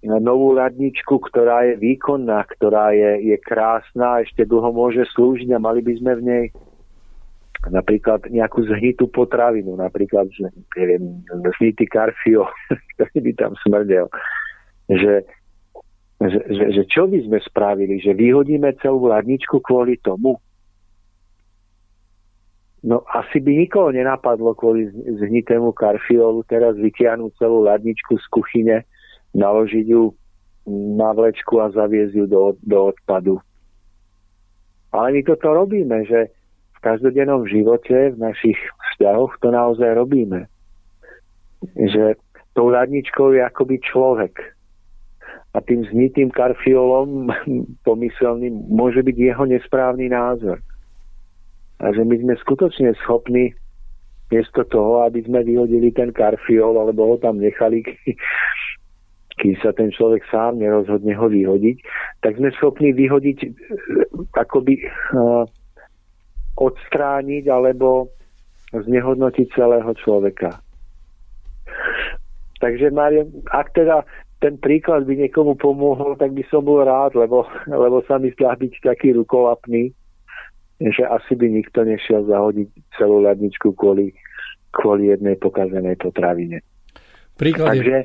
Speaker 3: novú radničku, ktorá je výkonná, ktorá je, je krásna, ešte dlho môže slúžiť a mali by sme v nej napríklad nejakú zhnitú potravinu, napríklad, neviem, zhnitý karfio, ktorý by tam smrdel. Že, že, že, že čo by sme spravili? Že vyhodíme celú ladničku kvôli tomu? No asi by nikoho nenapadlo kvôli zhnitému karfiolu teraz vytiahnuť celú ladničku z kuchyne naložiť ju na vlečku a zaviesť ju do, do odpadu. Ale my toto robíme, že v každodennom živote, v našich vzťahoch to naozaj robíme. Že tou radničkou je akoby človek. A tým znitým karfiolom pomyselným môže byť jeho nesprávny názor. A že my sme skutočne schopní miesto toho, aby sme vyhodili ten karfiol, alebo ho tam nechali, kým sa ten človek sám nerozhodne ho vyhodiť, tak sme schopní vyhodiť, e, akoby uh, odstrániť alebo znehodnotiť celého človeka. Takže Mário, ak teda ten príklad by niekomu pomohol, tak by som bol rád, lebo, lebo sa mi zdá byť taký rukolapný, že asi by nikto nešiel zahodiť celú ladničku kvôli, kvôli jednej pokazenej potravine.
Speaker 2: Príklad
Speaker 3: takže,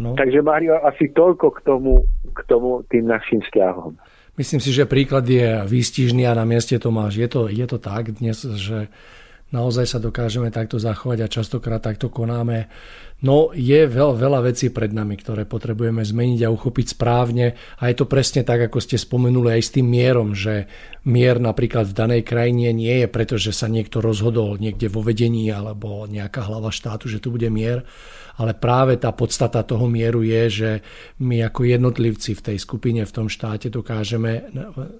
Speaker 3: je... takže Mario, asi toľko k tomu, k tomu tým našim vzťahom.
Speaker 2: Myslím si, že príklad je výstižný a na mieste to máš. Je to, je to tak dnes, že naozaj sa dokážeme takto zachovať a častokrát takto konáme. No je veľa, veľa vecí pred nami, ktoré potrebujeme zmeniť a uchopiť správne a je to presne tak, ako ste spomenuli aj s tým mierom, že mier napríklad v danej krajine nie je preto, že sa niekto rozhodol niekde vo vedení alebo nejaká hlava štátu, že tu bude mier, ale práve tá podstata toho mieru je, že my ako jednotlivci v tej skupine, v tom štáte dokážeme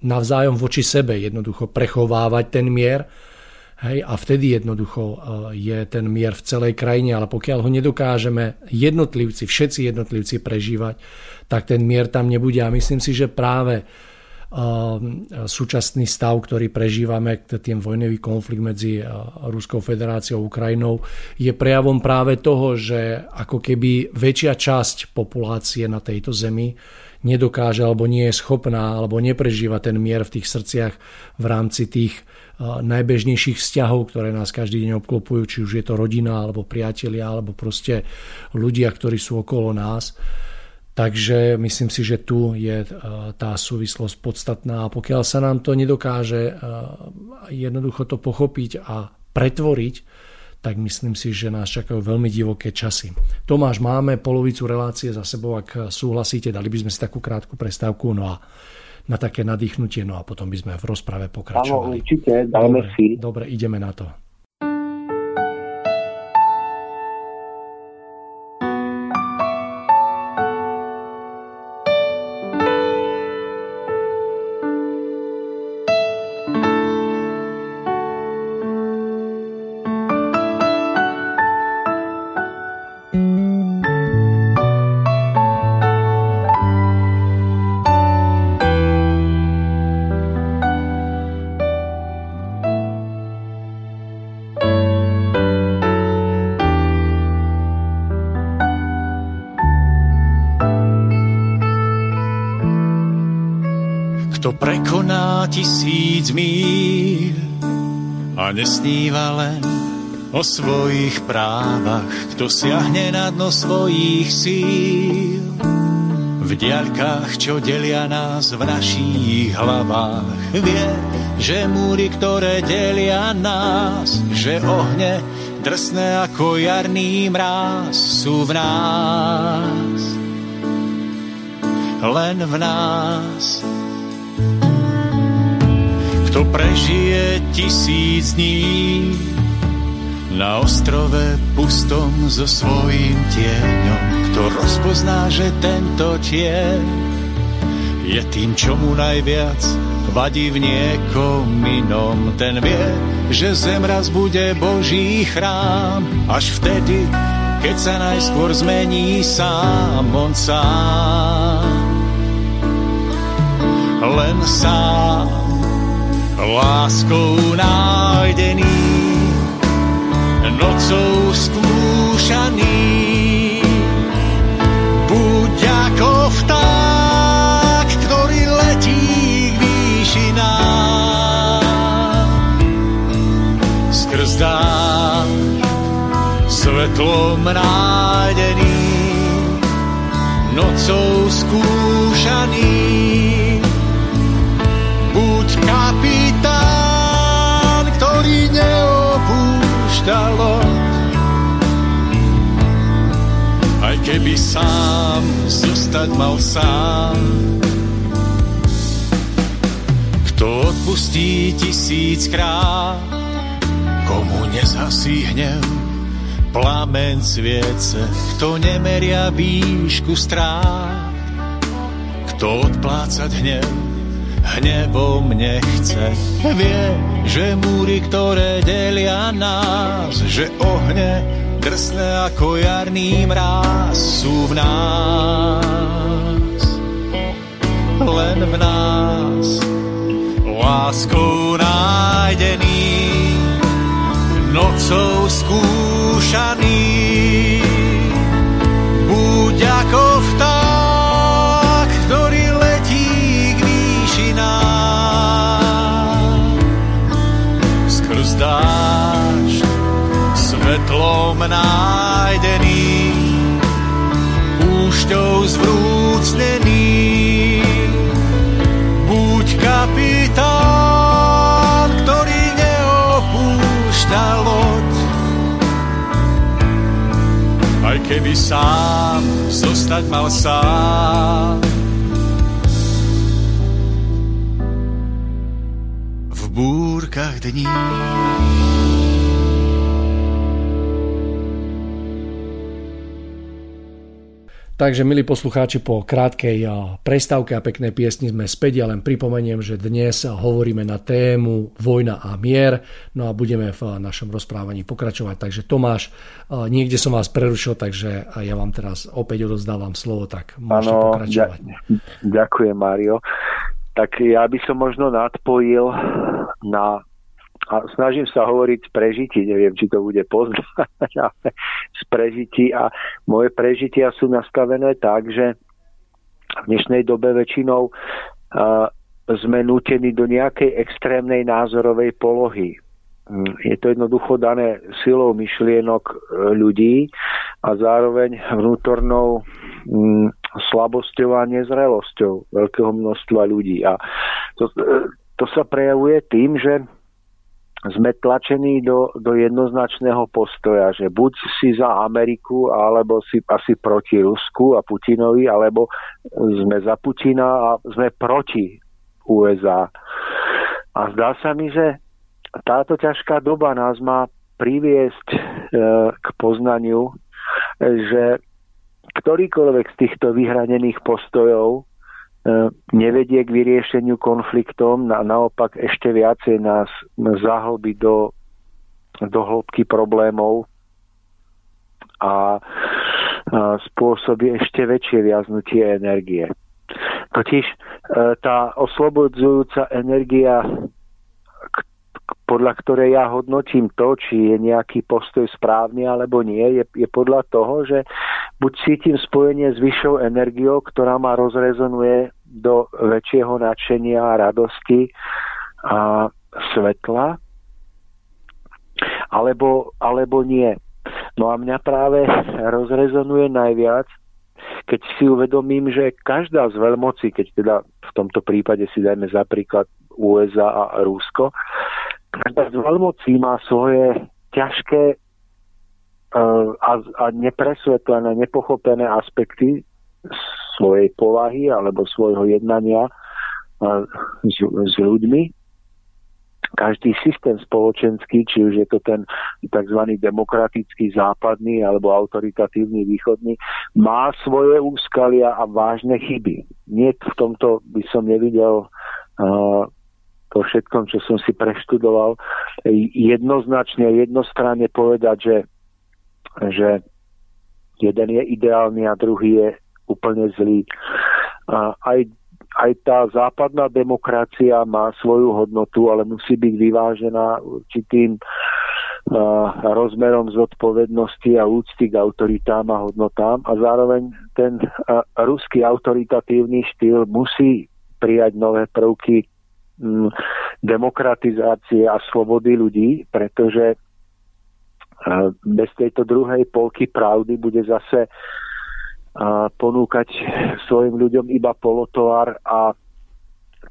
Speaker 2: navzájom voči sebe jednoducho prechovávať ten mier Hej, a vtedy jednoducho e, je ten mier v celej krajine, ale pokiaľ ho nedokážeme jednotlivci, všetci jednotlivci prežívať, tak ten mier tam nebude. A myslím si, že práve súčasný stav, ktorý prežívame, ten vojnový konflikt medzi eh, Ruskou federáciou a Ukrajinou, je prejavom práve toho, že ako keby väčšia časť populácie na tejto zemi nedokáže alebo nie je schopná alebo neprežíva ten mier v tých srdciach v rámci tých eh, najbežnejších vzťahov, ktoré nás každý deň obklopujú, či už je to rodina alebo priatelia alebo proste ľudia, ktorí sú okolo nás. Takže myslím si, že tu je e, tá súvislosť podstatná a pokiaľ sa nám to nedokáže e, jednoducho to pochopiť a pretvoriť, tak myslím si, že nás čakajú veľmi divoké časy. Tomáš, máme polovicu relácie za sebou, ak súhlasíte, dali by sme si takú krátku prestávku, no a na také nadýchnutie, no a potom by sme v rozprave pokračovali.
Speaker 3: Áno, určite, dajme
Speaker 2: dobre,
Speaker 3: si.
Speaker 2: Dobre, ideme na to.
Speaker 1: Tisíc míl a nesníva len o svojich právach, kto siahne na dno svojich síl. V diaľkách, čo delia nás v našich hlavách, vie, že múry, ktoré delia nás, že ohne drsné ako jarný mráz sú v nás. Len v nás kto prežije tisíc dní na ostrove pustom so svojím tieňom, kto rozpozná, že tento tieň je tým, čo mu najviac vadí v niekom inom. Ten vie, že zem raz bude Boží chrám, až vtedy, keď sa najskôr zmení sám on sám. Len sám láskou nájdený, nocou skúšaný. Buď ako vták, ktorý letí k výšinám. Skrz dám svetlom nájdený, nocou skúšaný. Neopúšťalo. Aj keby sám zostať mal sám. Kto odpustí tisíckrát, komu nezhasí hnev, plamen sviece, kto nemeria výšku strát, kto odplácať hnev, hnevom nechce. Vie, že múry, ktoré delia nás, že ohne drsné ako jarný mráz sú v nás. Len v nás láskou nájdený, nocou skúšaný. Buď ako vták, dáš svetlom nájdený, púšťou zvrúcnený. Buď kapitán, ktorý neopúšťa loď, aj keby sám zostať mal sám. Dní.
Speaker 2: Takže, milí poslucháči, po krátkej prestávke a peknej piesni sme späť. Ja len pripomeniem, že dnes hovoríme na tému vojna a mier. No a budeme v našom rozprávaní pokračovať. Takže Tomáš, niekde som vás prerušil, takže ja vám teraz opäť odozdávam slovo, tak môžete ano, pokračovať.
Speaker 3: Ďakujem, Mário. Tak ja by som možno nadpojil na a snažím sa hovoriť z prežití, neviem, či to bude poznať, ale z prežití a moje prežitia sú nastavené tak, že v dnešnej dobe väčšinou uh, sme nútení do nejakej extrémnej názorovej polohy. Mm, je to jednoducho dané silou myšlienok e, ľudí a zároveň vnútornou mm, slabosťou a nezrelosťou veľkého množstva ľudí. A to, e, to sa prejavuje tým, že sme tlačení do, do jednoznačného postoja, že buď si za Ameriku, alebo si asi proti Rusku a Putinovi, alebo sme za Putina a sme proti USA. A zdá sa mi, že táto ťažká doba nás má priviesť e, k poznaniu, že ktorýkoľvek z týchto vyhranených postojov nevedie k vyriešeniu konfliktom a naopak ešte viacej nás zahlbí do, do hĺbky problémov a, a spôsobí ešte väčšie viaznutie energie. Totiž e, tá oslobodzujúca energia podľa ktorej ja hodnotím to, či je nejaký postoj správny alebo nie, je, je podľa toho, že buď cítim spojenie s vyššou energiou, ktorá ma rozrezonuje do väčšieho nadšenia a radosti a svetla, alebo, alebo nie. No a mňa práve rozrezonuje najviac, keď si uvedomím, že každá z veľmocí, keď teda v tomto prípade si dajme za príklad USA a Rusko, každá z veľmocí má svoje ťažké uh, a, a nepresvetlené, nepochopené aspekty svojej povahy alebo svojho jednania uh, s, s ľuďmi. Každý systém spoločenský, či už je to ten tzv. demokratický západný alebo autoritatívny východný, má svoje úskalia a vážne chyby. Nie v tomto by som nevidel uh, po všetkom, čo som si preštudoval, jednoznačne, jednostranne povedať, že, že jeden je ideálny a druhý je úplne zlý. A aj, aj tá západná demokracia má svoju hodnotu, ale musí byť vyvážená určitým rozmerom zodpovednosti a úcty k autoritám a hodnotám a zároveň ten ruský autoritatívny štýl musí prijať nové prvky demokratizácie a slobody ľudí, pretože bez tejto druhej polky pravdy bude zase ponúkať svojim ľuďom iba polotovar a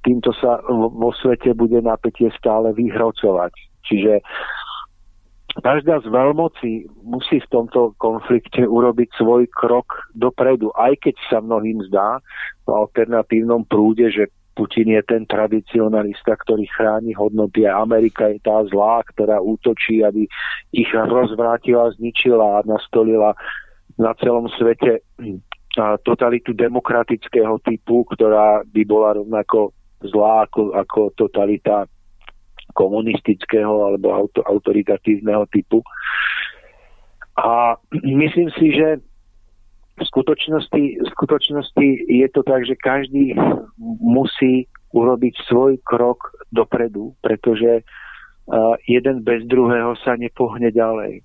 Speaker 3: týmto sa vo svete bude napätie stále vyhrocovať. Čiže každá z veľmocí musí v tomto konflikte urobiť svoj krok dopredu, aj keď sa mnohým zdá v alternatívnom prúde, že Putin je ten tradicionalista, ktorý chráni hodnoty a Amerika je tá zlá, ktorá útočí, aby ich rozvrátila, zničila a nastolila na celom svete totalitu demokratického typu, ktorá by bola rovnako zlá ako, ako totalita komunistického alebo auto, autoritatívneho typu. A myslím si, že v skutočnosti, v skutočnosti je to tak, že každý musí urobiť svoj krok dopredu, pretože uh, jeden bez druhého sa nepohne ďalej.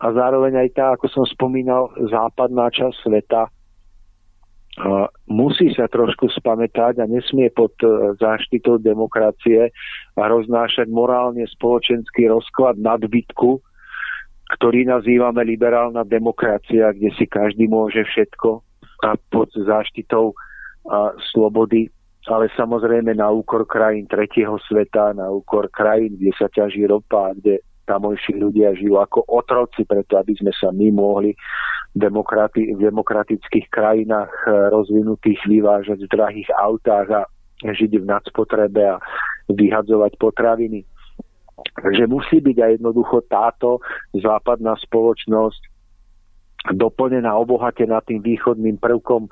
Speaker 3: A zároveň aj tá, ako som spomínal, západná časť sveta uh, musí sa trošku spamätať a nesmie pod uh, záštitou demokracie a roznášať morálne spoločenský rozklad nadbytku, ktorý nazývame liberálna demokracia, kde si každý môže všetko a pod záštitou a slobody, ale samozrejme na úkor krajín tretieho sveta, na úkor krajín, kde sa ťaží ropa, kde tamojší ľudia žijú ako otroci, preto aby sme sa my mohli demokrati- v demokratických krajinách e, rozvinutých vyvážať v drahých autách a žiť v nadspotrebe a vyhadzovať potraviny. Takže musí byť aj jednoducho táto západná spoločnosť doplnená, obohatená tým východným prvkom e,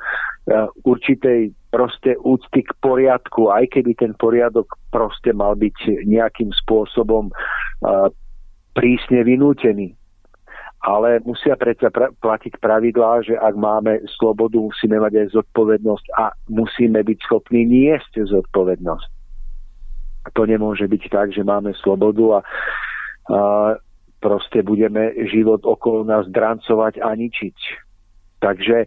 Speaker 3: určitej proste úcty k poriadku, aj keby ten poriadok proste mal byť nejakým spôsobom e, prísne vynútený. Ale musia predsa pra- platiť pravidlá, že ak máme slobodu, musíme mať aj zodpovednosť a musíme byť schopní niesť zodpovednosť to nemôže byť tak, že máme slobodu a, a proste budeme život okolo nás drancovať a ničiť. Takže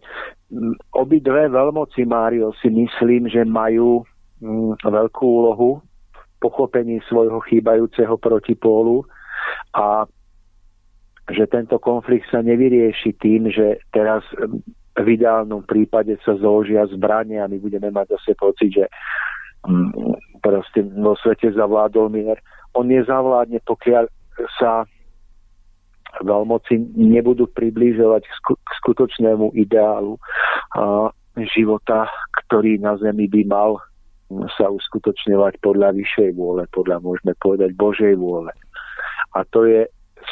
Speaker 3: obidve veľmoci, Mário, si myslím, že majú m, veľkú úlohu v pochopení svojho chýbajúceho protipólu a že tento konflikt sa nevyrieši tým, že teraz v ideálnom prípade sa zložia zbranie a my budeme mať zase pocit, že proste vo svete zavládol mier. On nezavládne, pokiaľ sa veľmoci nebudú priblížovať k, sku- k skutočnému ideálu života, ktorý na Zemi by mal sa uskutočňovať podľa vyššej vôle, podľa môžeme povedať Božej vôle. A to je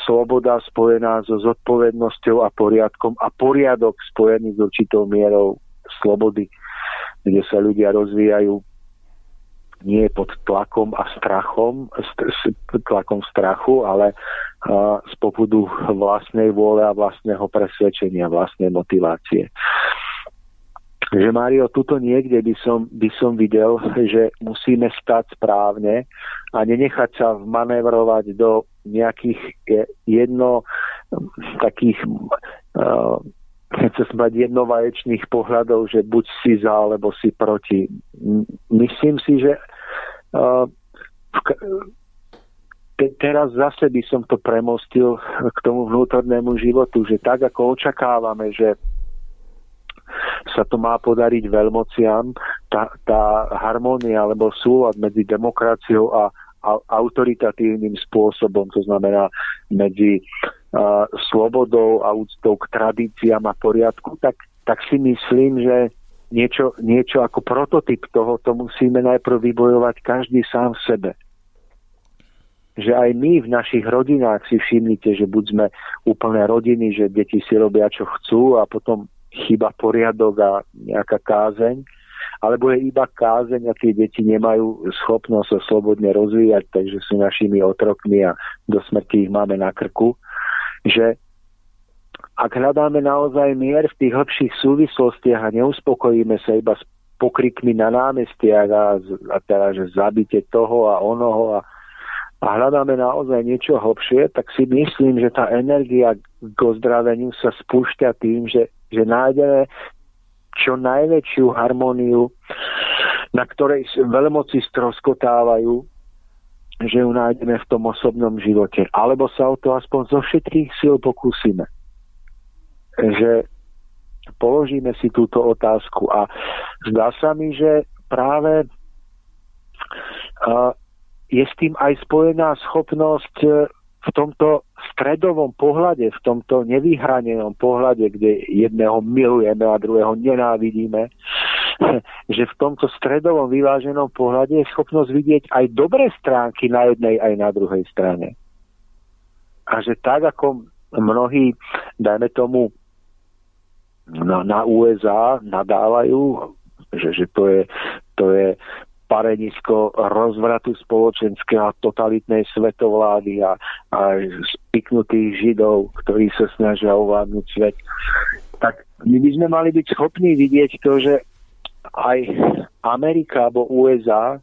Speaker 3: sloboda spojená so zodpovednosťou a poriadkom a poriadok spojený s určitou mierou slobody, kde sa ľudia rozvíjajú nie pod tlakom a strachom, tlakom strachu, ale z popudu vlastnej vôle a vlastného presvedčenia, vlastnej motivácie. Že Mário, tuto niekde by som, by som videl, že musíme stať správne a nenechať sa manevrovať do nejakých jedno takých uh, chce mať jednovaječných pohľadov, že buď si za, alebo si proti. Myslím si, že uh, te, teraz zase by som to premostil k tomu vnútornému životu, že tak ako očakávame, že sa to má podariť veľmociam, tá, tá harmónia alebo súlad medzi demokraciou a, a autoritatívnym spôsobom, to znamená medzi uh, slobodou a úctou k tradíciám a poriadku, tak, tak si myslím, že niečo, niečo ako prototyp toho, to musíme najprv vybojovať každý sám v sebe. Že aj my v našich rodinách si všimnite, že buď sme úplné rodiny, že deti si robia čo chcú a potom chyba poriadok a nejaká kázeň, alebo je iba kázeň a tie deti nemajú schopnosť sa slobodne rozvíjať, takže sú našimi otrokmi a do smrti ich máme na krku, že ak hľadáme naozaj mier v tých hĺbších súvislostiach a neuspokojíme sa iba s pokrikmi na námestiach a, a teda, že zabite toho a onoho a, a hľadáme naozaj niečo hlbšie, tak si myslím, že tá energia k ozdraveniu sa spúšťa tým, že že nájdeme čo najväčšiu harmóniu, na ktorej veľmoci stroskotávajú, že ju nájdeme v tom osobnom živote. Alebo sa o to aspoň zo všetkých síl pokúsime. Že položíme si túto otázku a zdá sa mi, že práve je s tým aj spojená schopnosť v tomto stredovom pohľade, v tomto nevyhranenom pohľade, kde jedného milujeme a druhého nenávidíme, že v tomto stredovom vyváženom pohľade je schopnosť vidieť aj dobré stránky na jednej aj na druhej strane. A že tak ako mnohí, dajme tomu, na, na USA nadávajú, že, že to, je, to je parenisko rozvratu spoločenského a totalitnej svetovlády a, a spiknutých židov, ktorí sa snažia ovládnuť svet. Tak my by sme mali byť schopní vidieť to, že aj Amerika alebo USA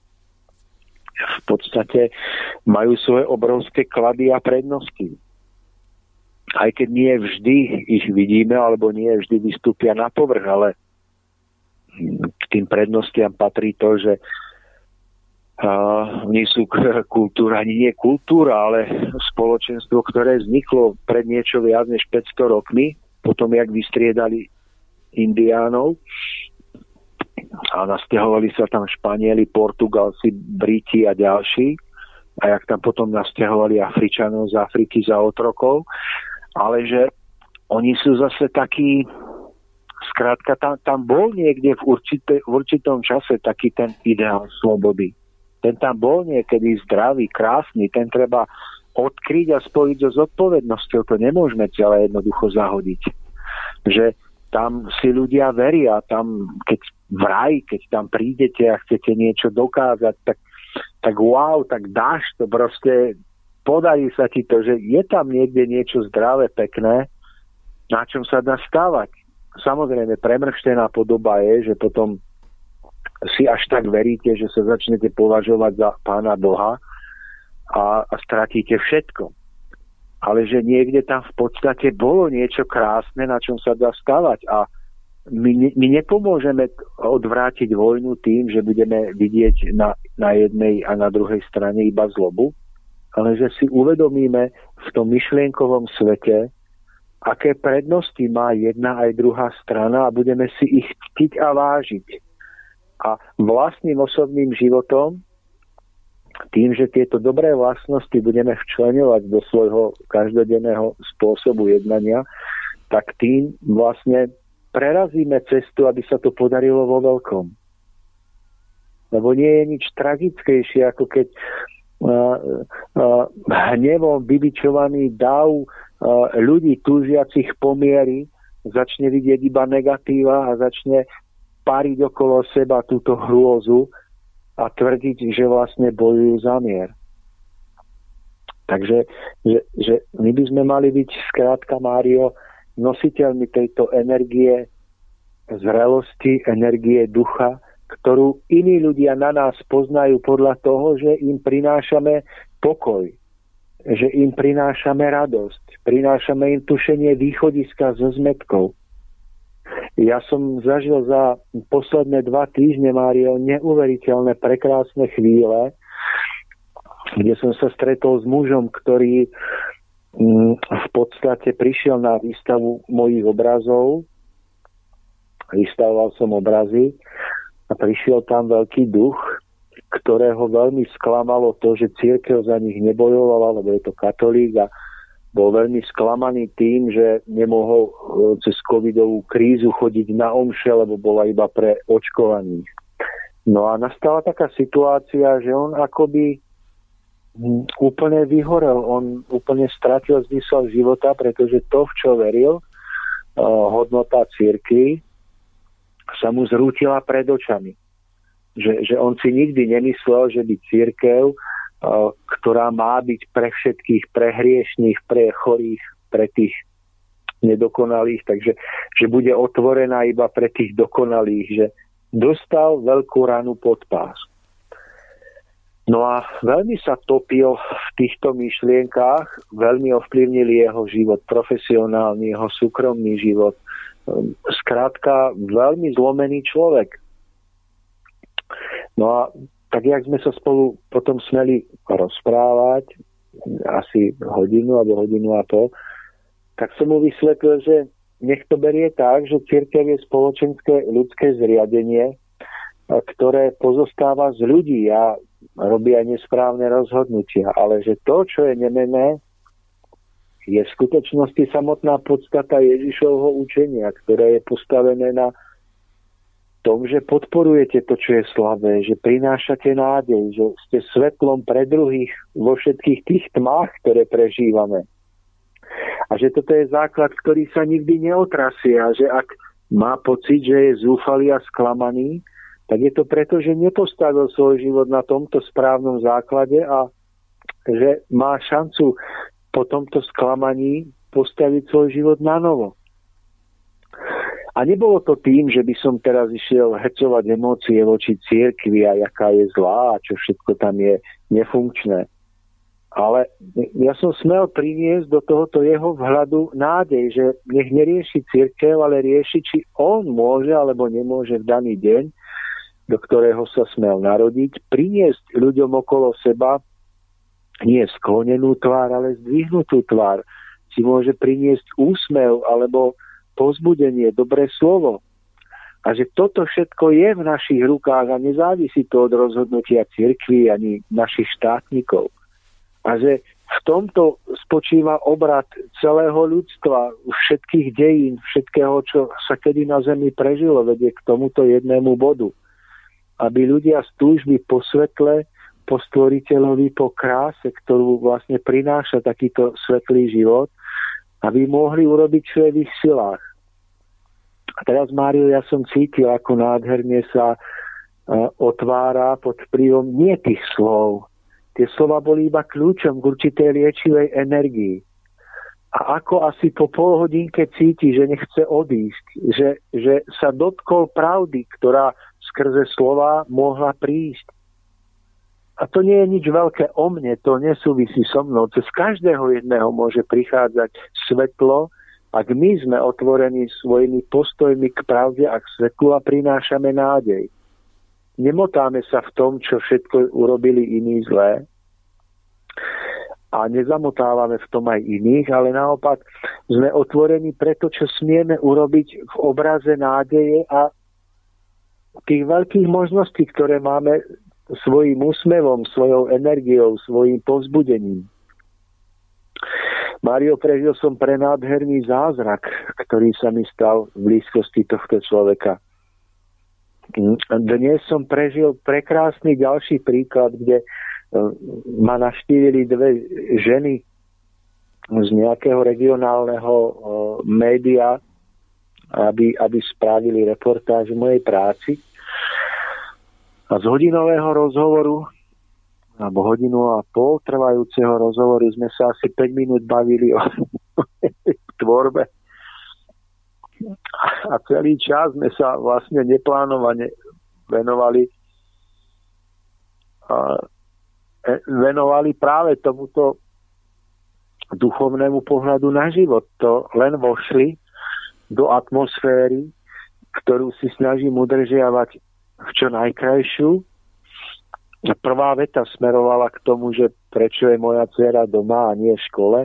Speaker 3: v podstate majú svoje obrovské klady a prednosti. Aj keď nie vždy ich vidíme, alebo nie vždy vystúpia na povrch, ale k tým prednostiam patrí to, že nie sú kultúra, ani nie kultúra, ale spoločenstvo, ktoré vzniklo pred niečo viac než 500 rokmi, potom jak vystriedali indiánov a nasťahovali sa tam Španieli, Portugalci, Briti a ďalší a jak tam potom nasťahovali Afričanov z Afriky za otrokov, ale že oni sú zase takí skrátka tam, tam bol niekde v, určite, v určitom čase taký ten ideál slobody ten tam bol niekedy zdravý, krásny, ten treba odkryť a spojiť so zodpovednosťou. To nemôžeme celé jednoducho zahodiť. Že tam si ľudia veria, tam keď v raj, keď tam prídete a chcete niečo dokázať, tak, tak wow, tak dáš to proste, podarí sa ti to, že je tam niekde niečo zdravé, pekné, na čom sa dá stávať. Samozrejme, premrštená podoba je, že potom si až tak veríte, že sa začnete považovať za pána Boha a, a stratíte všetko. Ale že niekde tam v podstate bolo niečo krásne, na čom sa dá stavať a my, my nepomôžeme odvrátiť vojnu tým, že budeme vidieť na, na jednej a na druhej strane iba zlobu, ale že si uvedomíme v tom myšlienkovom svete, aké prednosti má jedna aj druhá strana a budeme si ich ctiť a vážiť. A vlastným osobným životom, tým, že tieto dobré vlastnosti budeme včlenovať do svojho každodenného spôsobu jednania, tak tým vlastne prerazíme cestu, aby sa to podarilo vo veľkom. Lebo nie je nič tragickejšie, ako keď hnevom vybičovaný dav ľudí túžiacich pomiery začne vidieť iba negatíva a začne pariť okolo seba túto hrôzu a tvrdiť, že vlastne bojujú za mier. Takže že, že my by sme mali byť skrátka, Mário, nositeľmi tejto energie zrelosti, energie ducha, ktorú iní ľudia na nás poznajú podľa toho, že im prinášame pokoj, že im prinášame radosť, prinášame im tušenie východiska so zmetkou. Ja som zažil za posledné dva týždne, Mário, neuveriteľné, prekrásne chvíle, kde som sa stretol s mužom, ktorý v podstate prišiel na výstavu mojich obrazov. Vystavoval som obrazy a prišiel tam veľký duch, ktorého veľmi sklamalo to, že církev za nich nebojovala, lebo je to katolík a bol veľmi sklamaný tým, že nemohol e, cez covidovú krízu chodiť na omše, lebo bola iba pre očkovaných. No a nastala taká situácia, že on akoby úplne vyhorel. On úplne stratil zmysel života, pretože to, v čo veril, uh, hodnota círky, sa mu zrútila pred očami. Že, že on si nikdy nemyslel, že by církev, uh, ktorá má byť pre všetkých, pre hriešných, pre chorých, pre tých nedokonalých, takže že bude otvorená iba pre tých dokonalých, že dostal veľkú ranu pod pás. No a veľmi sa topil v týchto myšlienkách, veľmi ovplyvnili jeho život profesionálny, jeho súkromný život. Skrátka, veľmi zlomený človek. No a tak, jak sme sa spolu potom smeli rozprávať, asi hodinu alebo hodinu a pol, tak som mu vysvetlil, že nech to berie tak, že církev je spoločenské ľudské zriadenie, ktoré pozostáva z ľudí. Ja robí aj nesprávne rozhodnutia, ale že to, čo je nemené, je v skutočnosti samotná podstata Ježišovho učenia, ktoré je postavené na tom, že podporujete to, čo je slabé, že prinášate nádej, že ste svetlom pre druhých vo všetkých tých tmách, ktoré prežívame. A že toto je základ, ktorý sa nikdy neotrasie a že ak má pocit, že je zúfalý a sklamaný, tak je to preto, že nepostavil svoj život na tomto správnom základe a že má šancu po tomto sklamaní postaviť svoj život na novo. A nebolo to tým, že by som teraz išiel hecovať emócie voči cirkvi a jaká je zlá a čo všetko tam je nefunkčné. Ale ja som smel priniesť do tohoto jeho vhľadu nádej, že nech nerieši církev, ale rieši, či on môže alebo nemôže v daný deň do ktorého sa smel narodiť, priniesť ľuďom okolo seba nie sklonenú tvár, ale zdvihnutú tvár. Si môže priniesť úsmev alebo pozbudenie, dobré slovo. A že toto všetko je v našich rukách a nezávisí to od rozhodnutia cirkvi ani našich štátnikov. A že v tomto spočíva obrad celého ľudstva, všetkých dejín, všetkého, čo sa kedy na Zemi prežilo, vedie k tomuto jednému bodu – aby ľudia z túžby po svetle, po stvoriteľovi, po kráse, ktorú vlastne prináša takýto svetlý život, aby mohli urobiť čo je v ich silách. A teraz, Mário, ja som cítil, ako nádherne sa uh, otvára pod vplyvom nie tých slov. Tie slova boli iba kľúčom k určitej liečivej energii. A ako asi po pol hodinke cíti, že nechce odísť, že, že sa dotkol pravdy, ktorá skrze slova mohla prísť. A to nie je nič veľké o mne, to nesúvisí so mnou. Cez každého jedného môže prichádzať svetlo, ak my sme otvorení svojimi postojmi k pravde a k svetlu a prinášame nádej. Nemotáme sa v tom, čo všetko urobili iní zlé a nezamotávame v tom aj iných, ale naopak sme otvorení pre to, čo smieme urobiť v obraze nádeje a tých veľkých možností, ktoré máme svojim úsmevom, svojou energiou, svojim povzbudením. Mario, prežil som prenádherný zázrak, ktorý sa mi stal v blízkosti tohto človeka. Dnes som prežil prekrásny ďalší príklad, kde ma navštívili dve ženy z nejakého regionálneho média, aby, aby spravili reportáž v mojej práci. A z hodinového rozhovoru alebo hodinu a pol trvajúceho rozhovoru sme sa asi 5 minút bavili o tvorbe. A celý čas sme sa vlastne neplánovane venovali a e, venovali práve tomuto duchovnému pohľadu na život. To len vošli do atmosféry, ktorú si snažím udržiavať čo najkrajšiu Prvá veta smerovala k tomu, že prečo je moja dcera doma a nie v škole.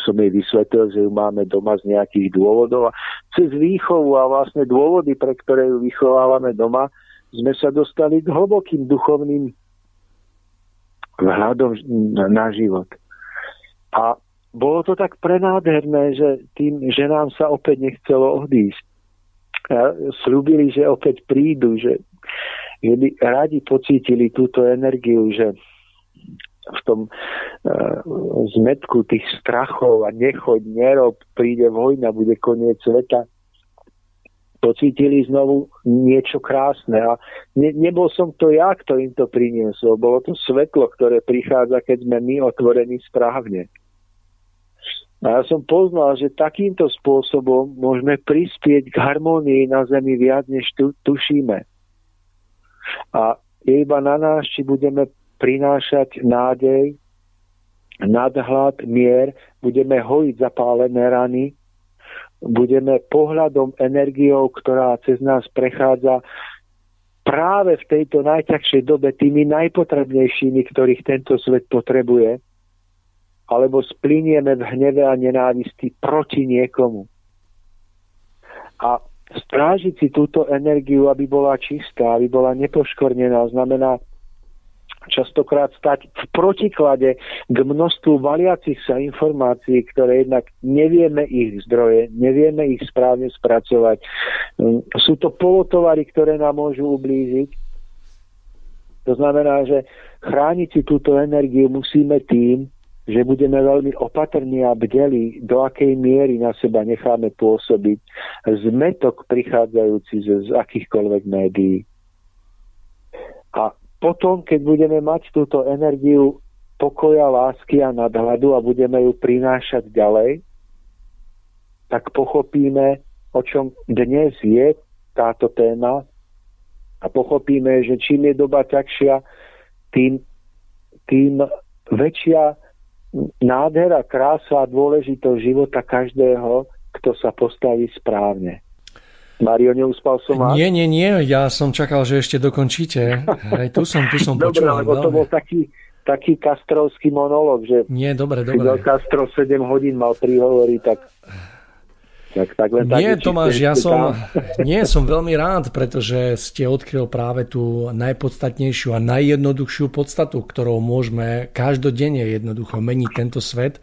Speaker 3: Som jej vysvetlil, že ju máme doma z nejakých dôvodov a cez výchovu a vlastne dôvody, pre ktoré ju vychovávame doma, sme sa dostali k hlbokým duchovným vhľadom na život. A bolo to tak prenádherné, že tým ženám sa opäť nechcelo odísť. A slúbili, že opäť prídu, že že by radi pocítili túto energiu, že v tom uh, zmetku tých strachov a nechoď, nerob, príde vojna, bude koniec sveta, pocítili znovu niečo krásne. A ne, nebol som to ja, kto im to priniesol. Bolo to svetlo, ktoré prichádza, keď sme my otvorení správne. A ja som poznal, že takýmto spôsobom môžeme prispieť k harmónii na Zemi viac, než tu, tušíme. A je iba na nás, či budeme prinášať nádej, nadhľad, mier, budeme hojiť zapálené rany, budeme pohľadom, energiou, ktorá cez nás prechádza práve v tejto najťažšej dobe tými najpotrebnejšími, ktorých tento svet potrebuje, alebo splinieme v hneve a nenávisti proti niekomu. A strážiť si túto energiu, aby bola čistá, aby bola nepoškornená, znamená častokrát stať v protiklade k množstvu valiacich sa informácií, ktoré jednak nevieme ich zdroje, nevieme ich správne spracovať. Mm, sú to polotovary, ktoré nám môžu ublížiť. To znamená, že chrániť si túto energiu musíme tým, že budeme veľmi opatrní a bdeli, do akej miery na seba necháme pôsobiť zmetok prichádzajúci z, z akýchkoľvek médií. A potom, keď budeme mať túto energiu pokoja, lásky a nadhľadu a budeme ju prinášať ďalej, tak pochopíme, o čom dnes je táto téma a pochopíme, že čím je doba ťažšia, tým, tým väčšia nádhera, krása a dôležitosť života každého, kto sa postaví správne. Mario, neuspal som vás?
Speaker 2: Nie, nie, nie, ja som čakal, že ešte dokončíte. Hej, tu som, tu som
Speaker 3: dobre,
Speaker 2: počúval.
Speaker 3: lebo to bol taký, taký kastrovský monológ, že
Speaker 2: nie, dobre, dobre.
Speaker 3: Castro 7 hodín mal prihovory, tak tak, tak len
Speaker 2: nie, Tomáš, ja som, nie, som veľmi rád, pretože ste odkryl práve tú najpodstatnejšiu a najjednoduchšiu podstatu, ktorou môžeme každodenne jednoducho meniť tento svet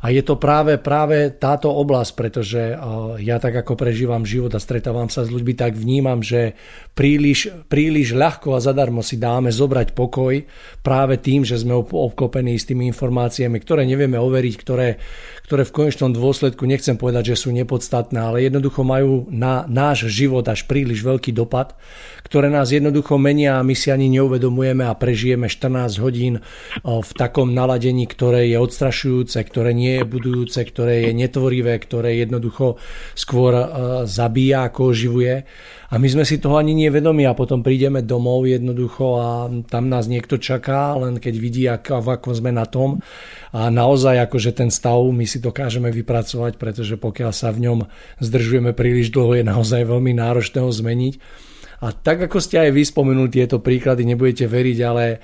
Speaker 2: a je to práve, práve táto oblasť, pretože ja tak ako prežívam život a stretávam sa s ľuďmi, tak vnímam, že príliš, príliš ľahko a zadarmo si dáme zobrať pokoj práve tým, že sme obklopení s tými informáciami, ktoré nevieme overiť, ktoré, ktoré v konečnom dôsledku nechcem povedať, že sú nepodstatné, ale jednoducho majú na náš život až príliš veľký dopad, ktoré nás jednoducho menia a my si ani neuvedomujeme a prežijeme 14 hodín v takom naladení, ktoré je odstrašujúce, ktoré nie nie je budujúce, ktoré je netvorivé, ktoré jednoducho skôr e, zabíja ako oživuje. A my sme si toho ani nevedomi a potom prídeme domov jednoducho a tam nás niekto čaká, len keď vidí, ako, ako sme na tom. A naozaj akože ten stav my si dokážeme vypracovať, pretože pokiaľ sa v ňom zdržujeme príliš dlho, je naozaj veľmi náročné ho zmeniť. A tak ako ste aj vy spomenuli tieto príklady, nebudete veriť, ale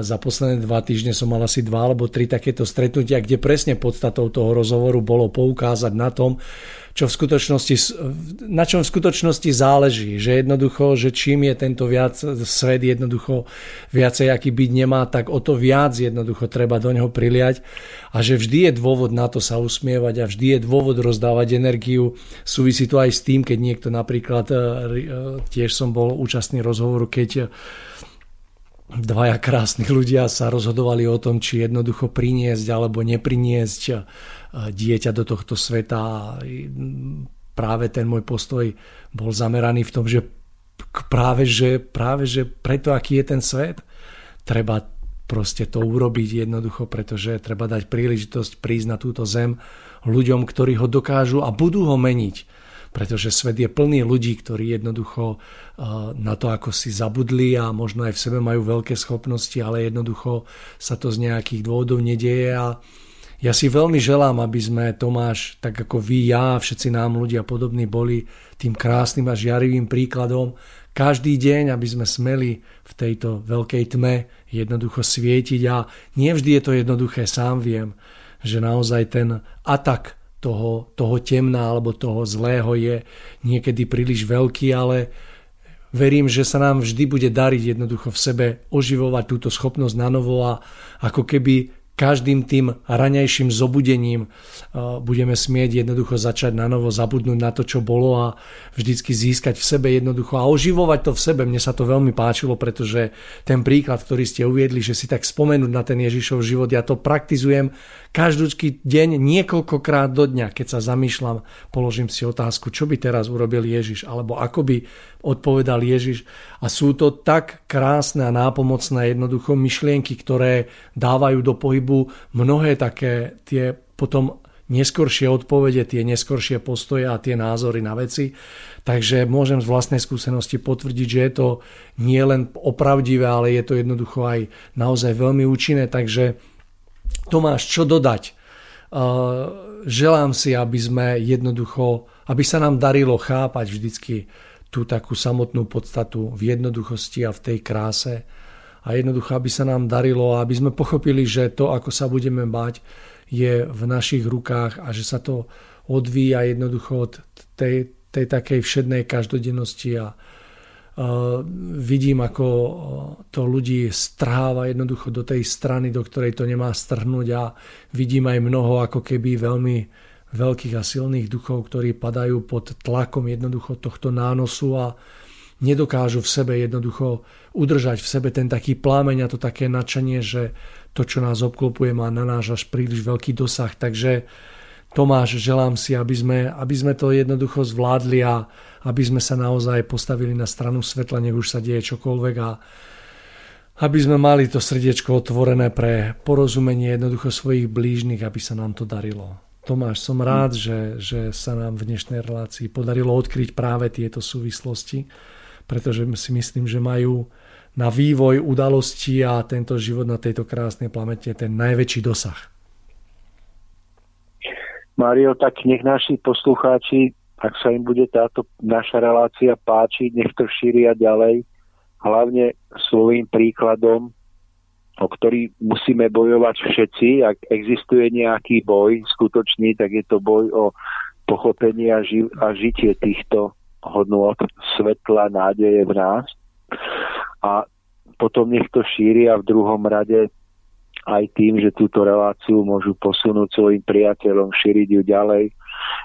Speaker 2: za posledné dva týždne som mal asi dva alebo tri takéto stretnutia, kde presne podstatou toho rozhovoru bolo poukázať na tom, čo v skutočnosti, na čom v skutočnosti záleží. Že jednoducho, že čím je tento viac, svet jednoducho viacej aký byť nemá, tak o to viac jednoducho treba do neho priliať a že vždy je dôvod na to sa usmievať a vždy je dôvod rozdávať energiu. Súvisí to aj s tým, keď niekto napríklad, e, e, tiež som bol účastný rozhovoru, keď dvaja krásni ľudia sa rozhodovali o tom, či jednoducho priniesť alebo nepriniesť dieťa do tohto sveta. Práve ten môj postoj bol zameraný v tom, že práve že, práve že preto, aký je ten svet, treba proste to urobiť jednoducho, pretože treba dať príležitosť prísť na túto zem ľuďom, ktorí ho dokážu a budú ho meniť pretože svet je plný ľudí, ktorí jednoducho eh, na to, ako si zabudli a možno aj v sebe majú veľké schopnosti, ale jednoducho sa to z nejakých dôvodov nedieje a ja si veľmi želám, aby sme Tomáš, tak ako vy, ja, všetci nám ľudia podobní boli tým krásnym a žiarivým príkladom. Každý deň, aby sme smeli v tejto veľkej tme jednoducho svietiť. A nevždy je to jednoduché, sám viem, že naozaj ten atak toho, toho temna alebo toho zlého je niekedy príliš veľký, ale verím, že sa nám vždy bude dariť jednoducho v sebe oživovať túto schopnosť na novo a ako keby každým tým raňajším zobudením uh, budeme smieť jednoducho začať na novo zabudnúť na to, čo bolo a vždycky získať v sebe jednoducho a oživovať to v sebe. Mne sa to veľmi páčilo, pretože ten príklad, ktorý ste uviedli, že si tak spomenúť na ten Ježišov život, ja to praktizujem každý deň niekoľkokrát do dňa, keď sa zamýšľam, položím si otázku, čo by teraz urobil Ježiš, alebo ako by odpovedal Ježiš. A sú to tak krásne a nápomocné jednoducho myšlienky, ktoré dávajú do pohybu mnohé také tie potom neskoršie odpovede, tie neskoršie postoje a tie názory na veci. Takže môžem z vlastnej skúsenosti potvrdiť, že je to nie len opravdivé, ale je to jednoducho aj naozaj veľmi účinné. Takže Tomáš, čo dodať? Uh, želám si, aby sme jednoducho, aby sa nám darilo chápať vždycky tú takú samotnú podstatu v jednoduchosti a v tej kráse a jednoducho, aby sa nám darilo aby sme pochopili, že to, ako sa budeme bať, je v našich rukách a že sa to odvíja jednoducho od tej, tej takej všednej každodennosti a vidím, ako to ľudí strháva jednoducho do tej strany, do ktorej to nemá strhnúť a vidím aj mnoho ako keby veľmi veľkých a silných duchov, ktorí padajú pod tlakom jednoducho tohto nánosu a nedokážu v sebe jednoducho udržať v sebe ten taký plámeň a to také nadšenie, že to, čo nás obklopuje, má na náš až príliš veľký dosah. Takže Tomáš, želám si, aby sme, aby sme to jednoducho zvládli a aby sme sa naozaj postavili na stranu svetla, nech už sa deje čokoľvek a aby sme mali to srdiečko otvorené pre porozumenie jednoducho svojich blížnych, aby sa nám to darilo. Tomáš, som rád, že, že sa nám v dnešnej relácii podarilo odkryť práve tieto súvislosti, pretože si myslím, že majú na vývoj udalosti a tento život na tejto krásnej planete ten najväčší dosah.
Speaker 3: Mario, tak nech naši poslucháči ak sa im bude táto naša relácia páčiť, nech to šíria ďalej, hlavne svojím príkladom, o ktorý musíme bojovať všetci. Ak existuje nejaký boj skutočný, tak je to boj o pochopenie a, ži- a žitie týchto hodnôt svetla, nádeje v nás. A potom nech to šíria v druhom rade aj tým, že túto reláciu môžu posunúť svojim priateľom, šíriť ju ďalej,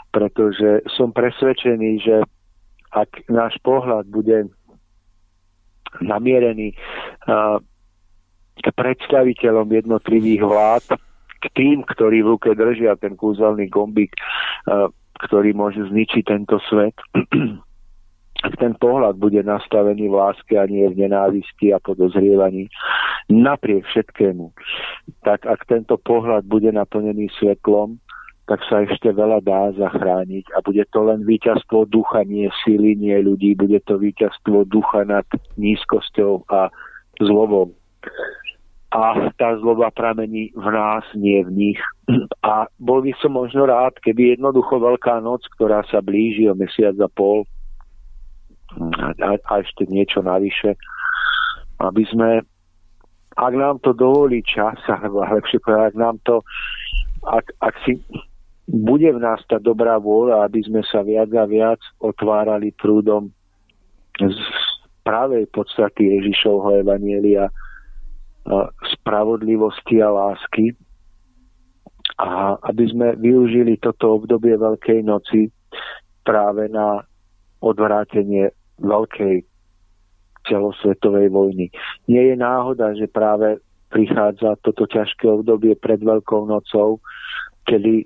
Speaker 3: pretože som presvedčený, že ak náš pohľad bude namierený k predstaviteľom jednotlivých vlád, k tým, ktorí v ruke držia ten kúzelný gombík, ktorý môže zničiť tento svet, ten pohľad bude nastavený v láske a nie v nenávisti a podozrievaní, napriek všetkému, tak ak tento pohľad bude naplnený svetlom, tak sa ešte veľa dá zachrániť a bude to len víťazstvo ducha, nie síly, nie ľudí, bude to víťazstvo ducha nad nízkosťou a zlobou. A tá zloba pramení v nás, nie v nich. A bol by som možno rád, keby jednoducho Veľká noc, ktorá sa blíži o mesiac a pol, a, a ešte niečo navyše, aby sme, ak nám to dovolí čas, alebo lepšie povedať, ak nám to, ak, ak si bude v nás tá dobrá vôľa, aby sme sa viac a viac otvárali prúdom z pravej podstaty Ježišovho Evanielia spravodlivosti a lásky. A aby sme využili toto obdobie Veľkej noci práve na odvrátenie veľkej celosvetovej vojny. Nie je náhoda, že práve prichádza toto ťažké obdobie pred Veľkou nocou, kedy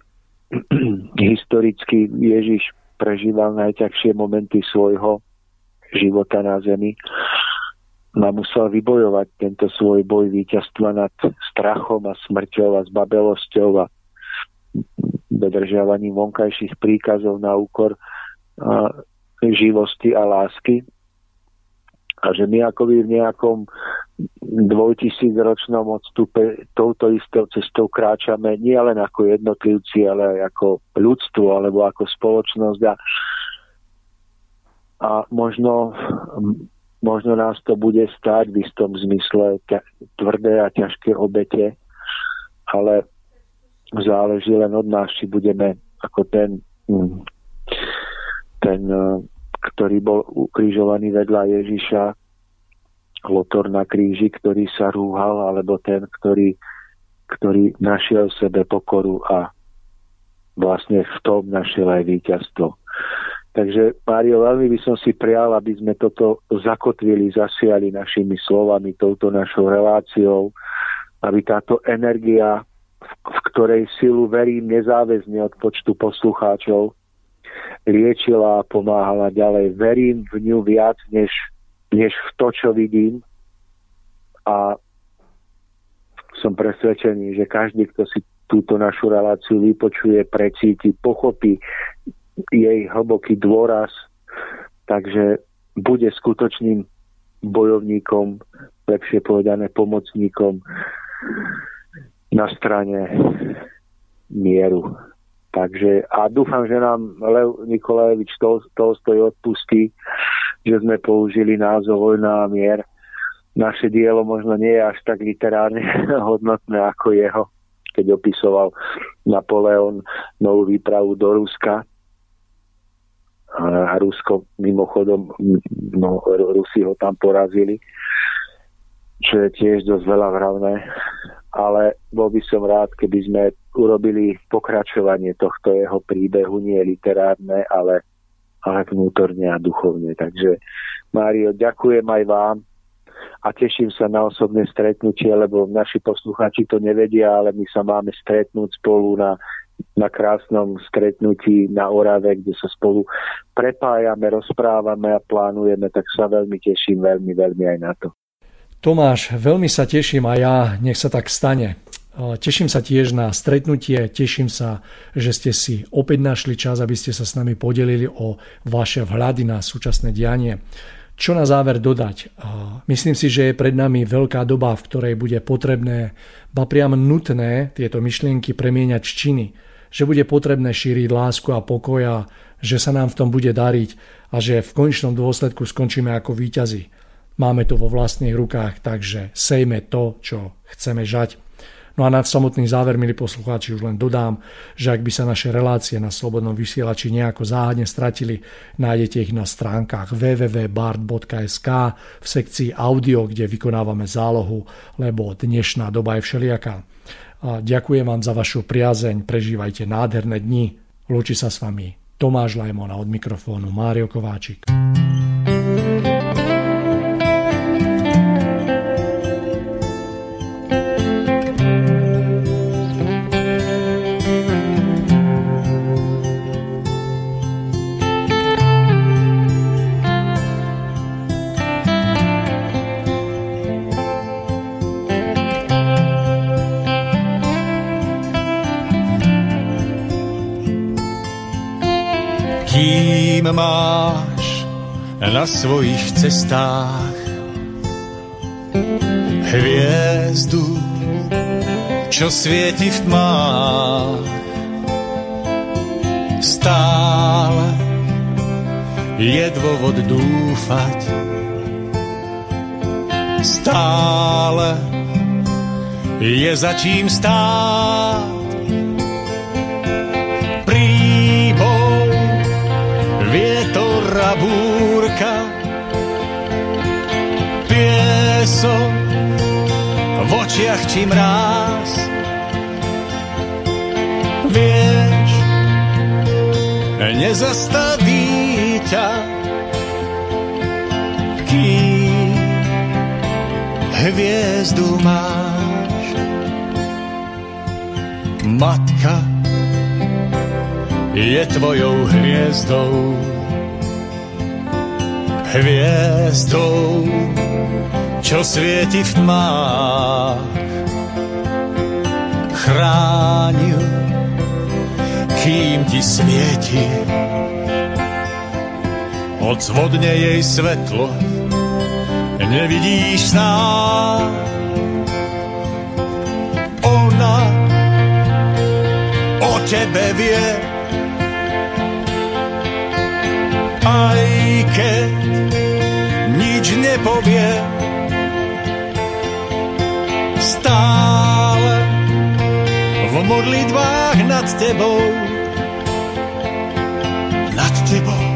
Speaker 3: historicky Ježiš prežíval najťažšie momenty svojho života na zemi a musel vybojovať tento svoj boj víťazstva nad strachom a smrťou a zbabelosťou a dodržiavaním vonkajších príkazov na úkor živosti a lásky. A že my akoby v nejakom dvojtisícročnom odstupe touto istou cestou kráčame nie len ako jednotlivci, ale aj ako ľudstvo alebo ako spoločnosť a, a možno možno nás to bude stáť v istom zmysle tvrdé a ťažké obete, ale záleží len od nás, či budeme ako ten, mm, ten eh, ktorý bol ukrižovaný vedľa Ježiša, lotor na kríži, ktorý sa rúhal, alebo ten, ktorý, ktorý našiel v sebe pokoru a vlastne v tom našiel aj víťazstvo. Takže, Mário, veľmi by som si prial, aby sme toto zakotvili, zasiali našimi slovami, touto našou reláciou, aby táto energia, v ktorej silu verím nezáväzne od počtu poslucháčov, liečila a pomáhala ďalej. Verím v ňu viac, než, než v to, čo vidím. A som presvedčený, že každý, kto si túto našu reláciu vypočuje, precíti, pochopí, jej hlboký dôraz, takže bude skutočným bojovníkom, lepšie povedané pomocníkom na strane mieru. Takže a dúfam, že nám Lev Nikolajevič Tolstoj odpustí, že sme použili názov Vojna a mier. Naše dielo možno nie je až tak literárne hodnotné ako jeho, keď opisoval Napoleon novú výpravu do Ruska a Rusko mimochodom, no, Rusi ho tam porazili, čo je tiež dosť veľa vravné, ale bol by som rád, keby sme urobili pokračovanie tohto jeho príbehu, nie literárne, ale, ale vnútorne a duchovne. Takže Mário, ďakujem aj vám a teším sa na osobné stretnutie, lebo naši poslucháči to nevedia, ale my sa máme stretnúť spolu na na krásnom stretnutí na Orave, kde sa spolu prepájame, rozprávame a plánujeme, tak sa veľmi teším, veľmi, veľmi aj na to.
Speaker 2: Tomáš, veľmi sa teším a ja, nech sa tak stane. Teším sa tiež na stretnutie, teším sa, že ste si opäť našli čas, aby ste sa s nami podelili o vaše vhľady na súčasné dianie. Čo na záver dodať? Myslím si, že je pred nami veľká doba, v ktorej bude potrebné, ba priam nutné tieto myšlienky premieňať činy že bude potrebné šíriť lásku a pokoja, že sa nám v tom bude dariť a že v konečnom dôsledku skončíme ako víťazi. Máme to vo vlastných rukách, takže sejme to, čo chceme žať. No a na samotný záver, milí poslucháči, už len dodám, že ak by sa naše relácie na Slobodnom vysielači nejako záhadne stratili, nájdete ich na stránkach www.bard.sk v sekcii audio, kde vykonávame zálohu, lebo dnešná doba je všelijaká a ďakujem vám za vašu priazeň, prežívajte nádherné dni. Lúči sa s vami Tomáš Lajmona od mikrofónu Mário Kováčik.
Speaker 1: Máš na svojich cestách hviezdu, čo svieti v tmách. Stále je dôvod dúfať, stále je za čím stáť. A búrka, piesok v očiach či mráz. Vieš, nezastaví ťa, kým hviezdu máš. Matka je tvojou hviezdou, hviezdou, čo svieti v tmách. Chránil, kým ti svieti, odzvodne jej svetlo, nevidíš sám. Ona o tebe vie, aj keď nič nepovie, stále v modlitbách nad tebou, nad tebou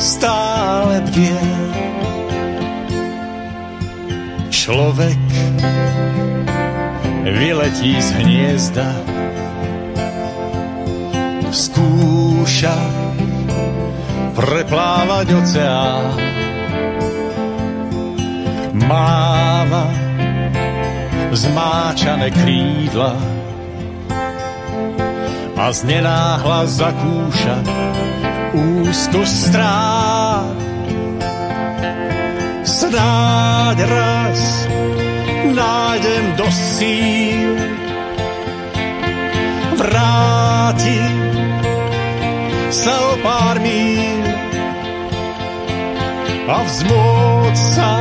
Speaker 1: stále bdie. Človek vyletí z hniezda, skúša preplávať oceán. Máva zmáčané krídla a z nenáhla zakúša úzko strát. Snáď raz nájdem do síl vráti sa o pár míl a vzmôcť sa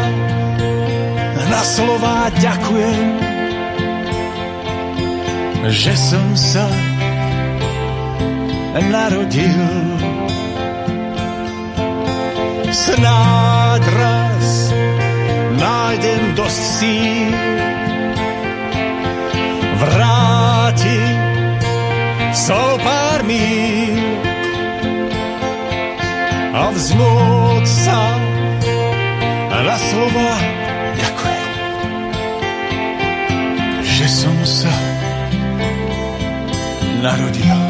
Speaker 1: na slova ďakujem, že som sa narodil. Snáď raz nájdem dosť síl vráti so pár míl a vzmôcť sa na slova že som sa narodil.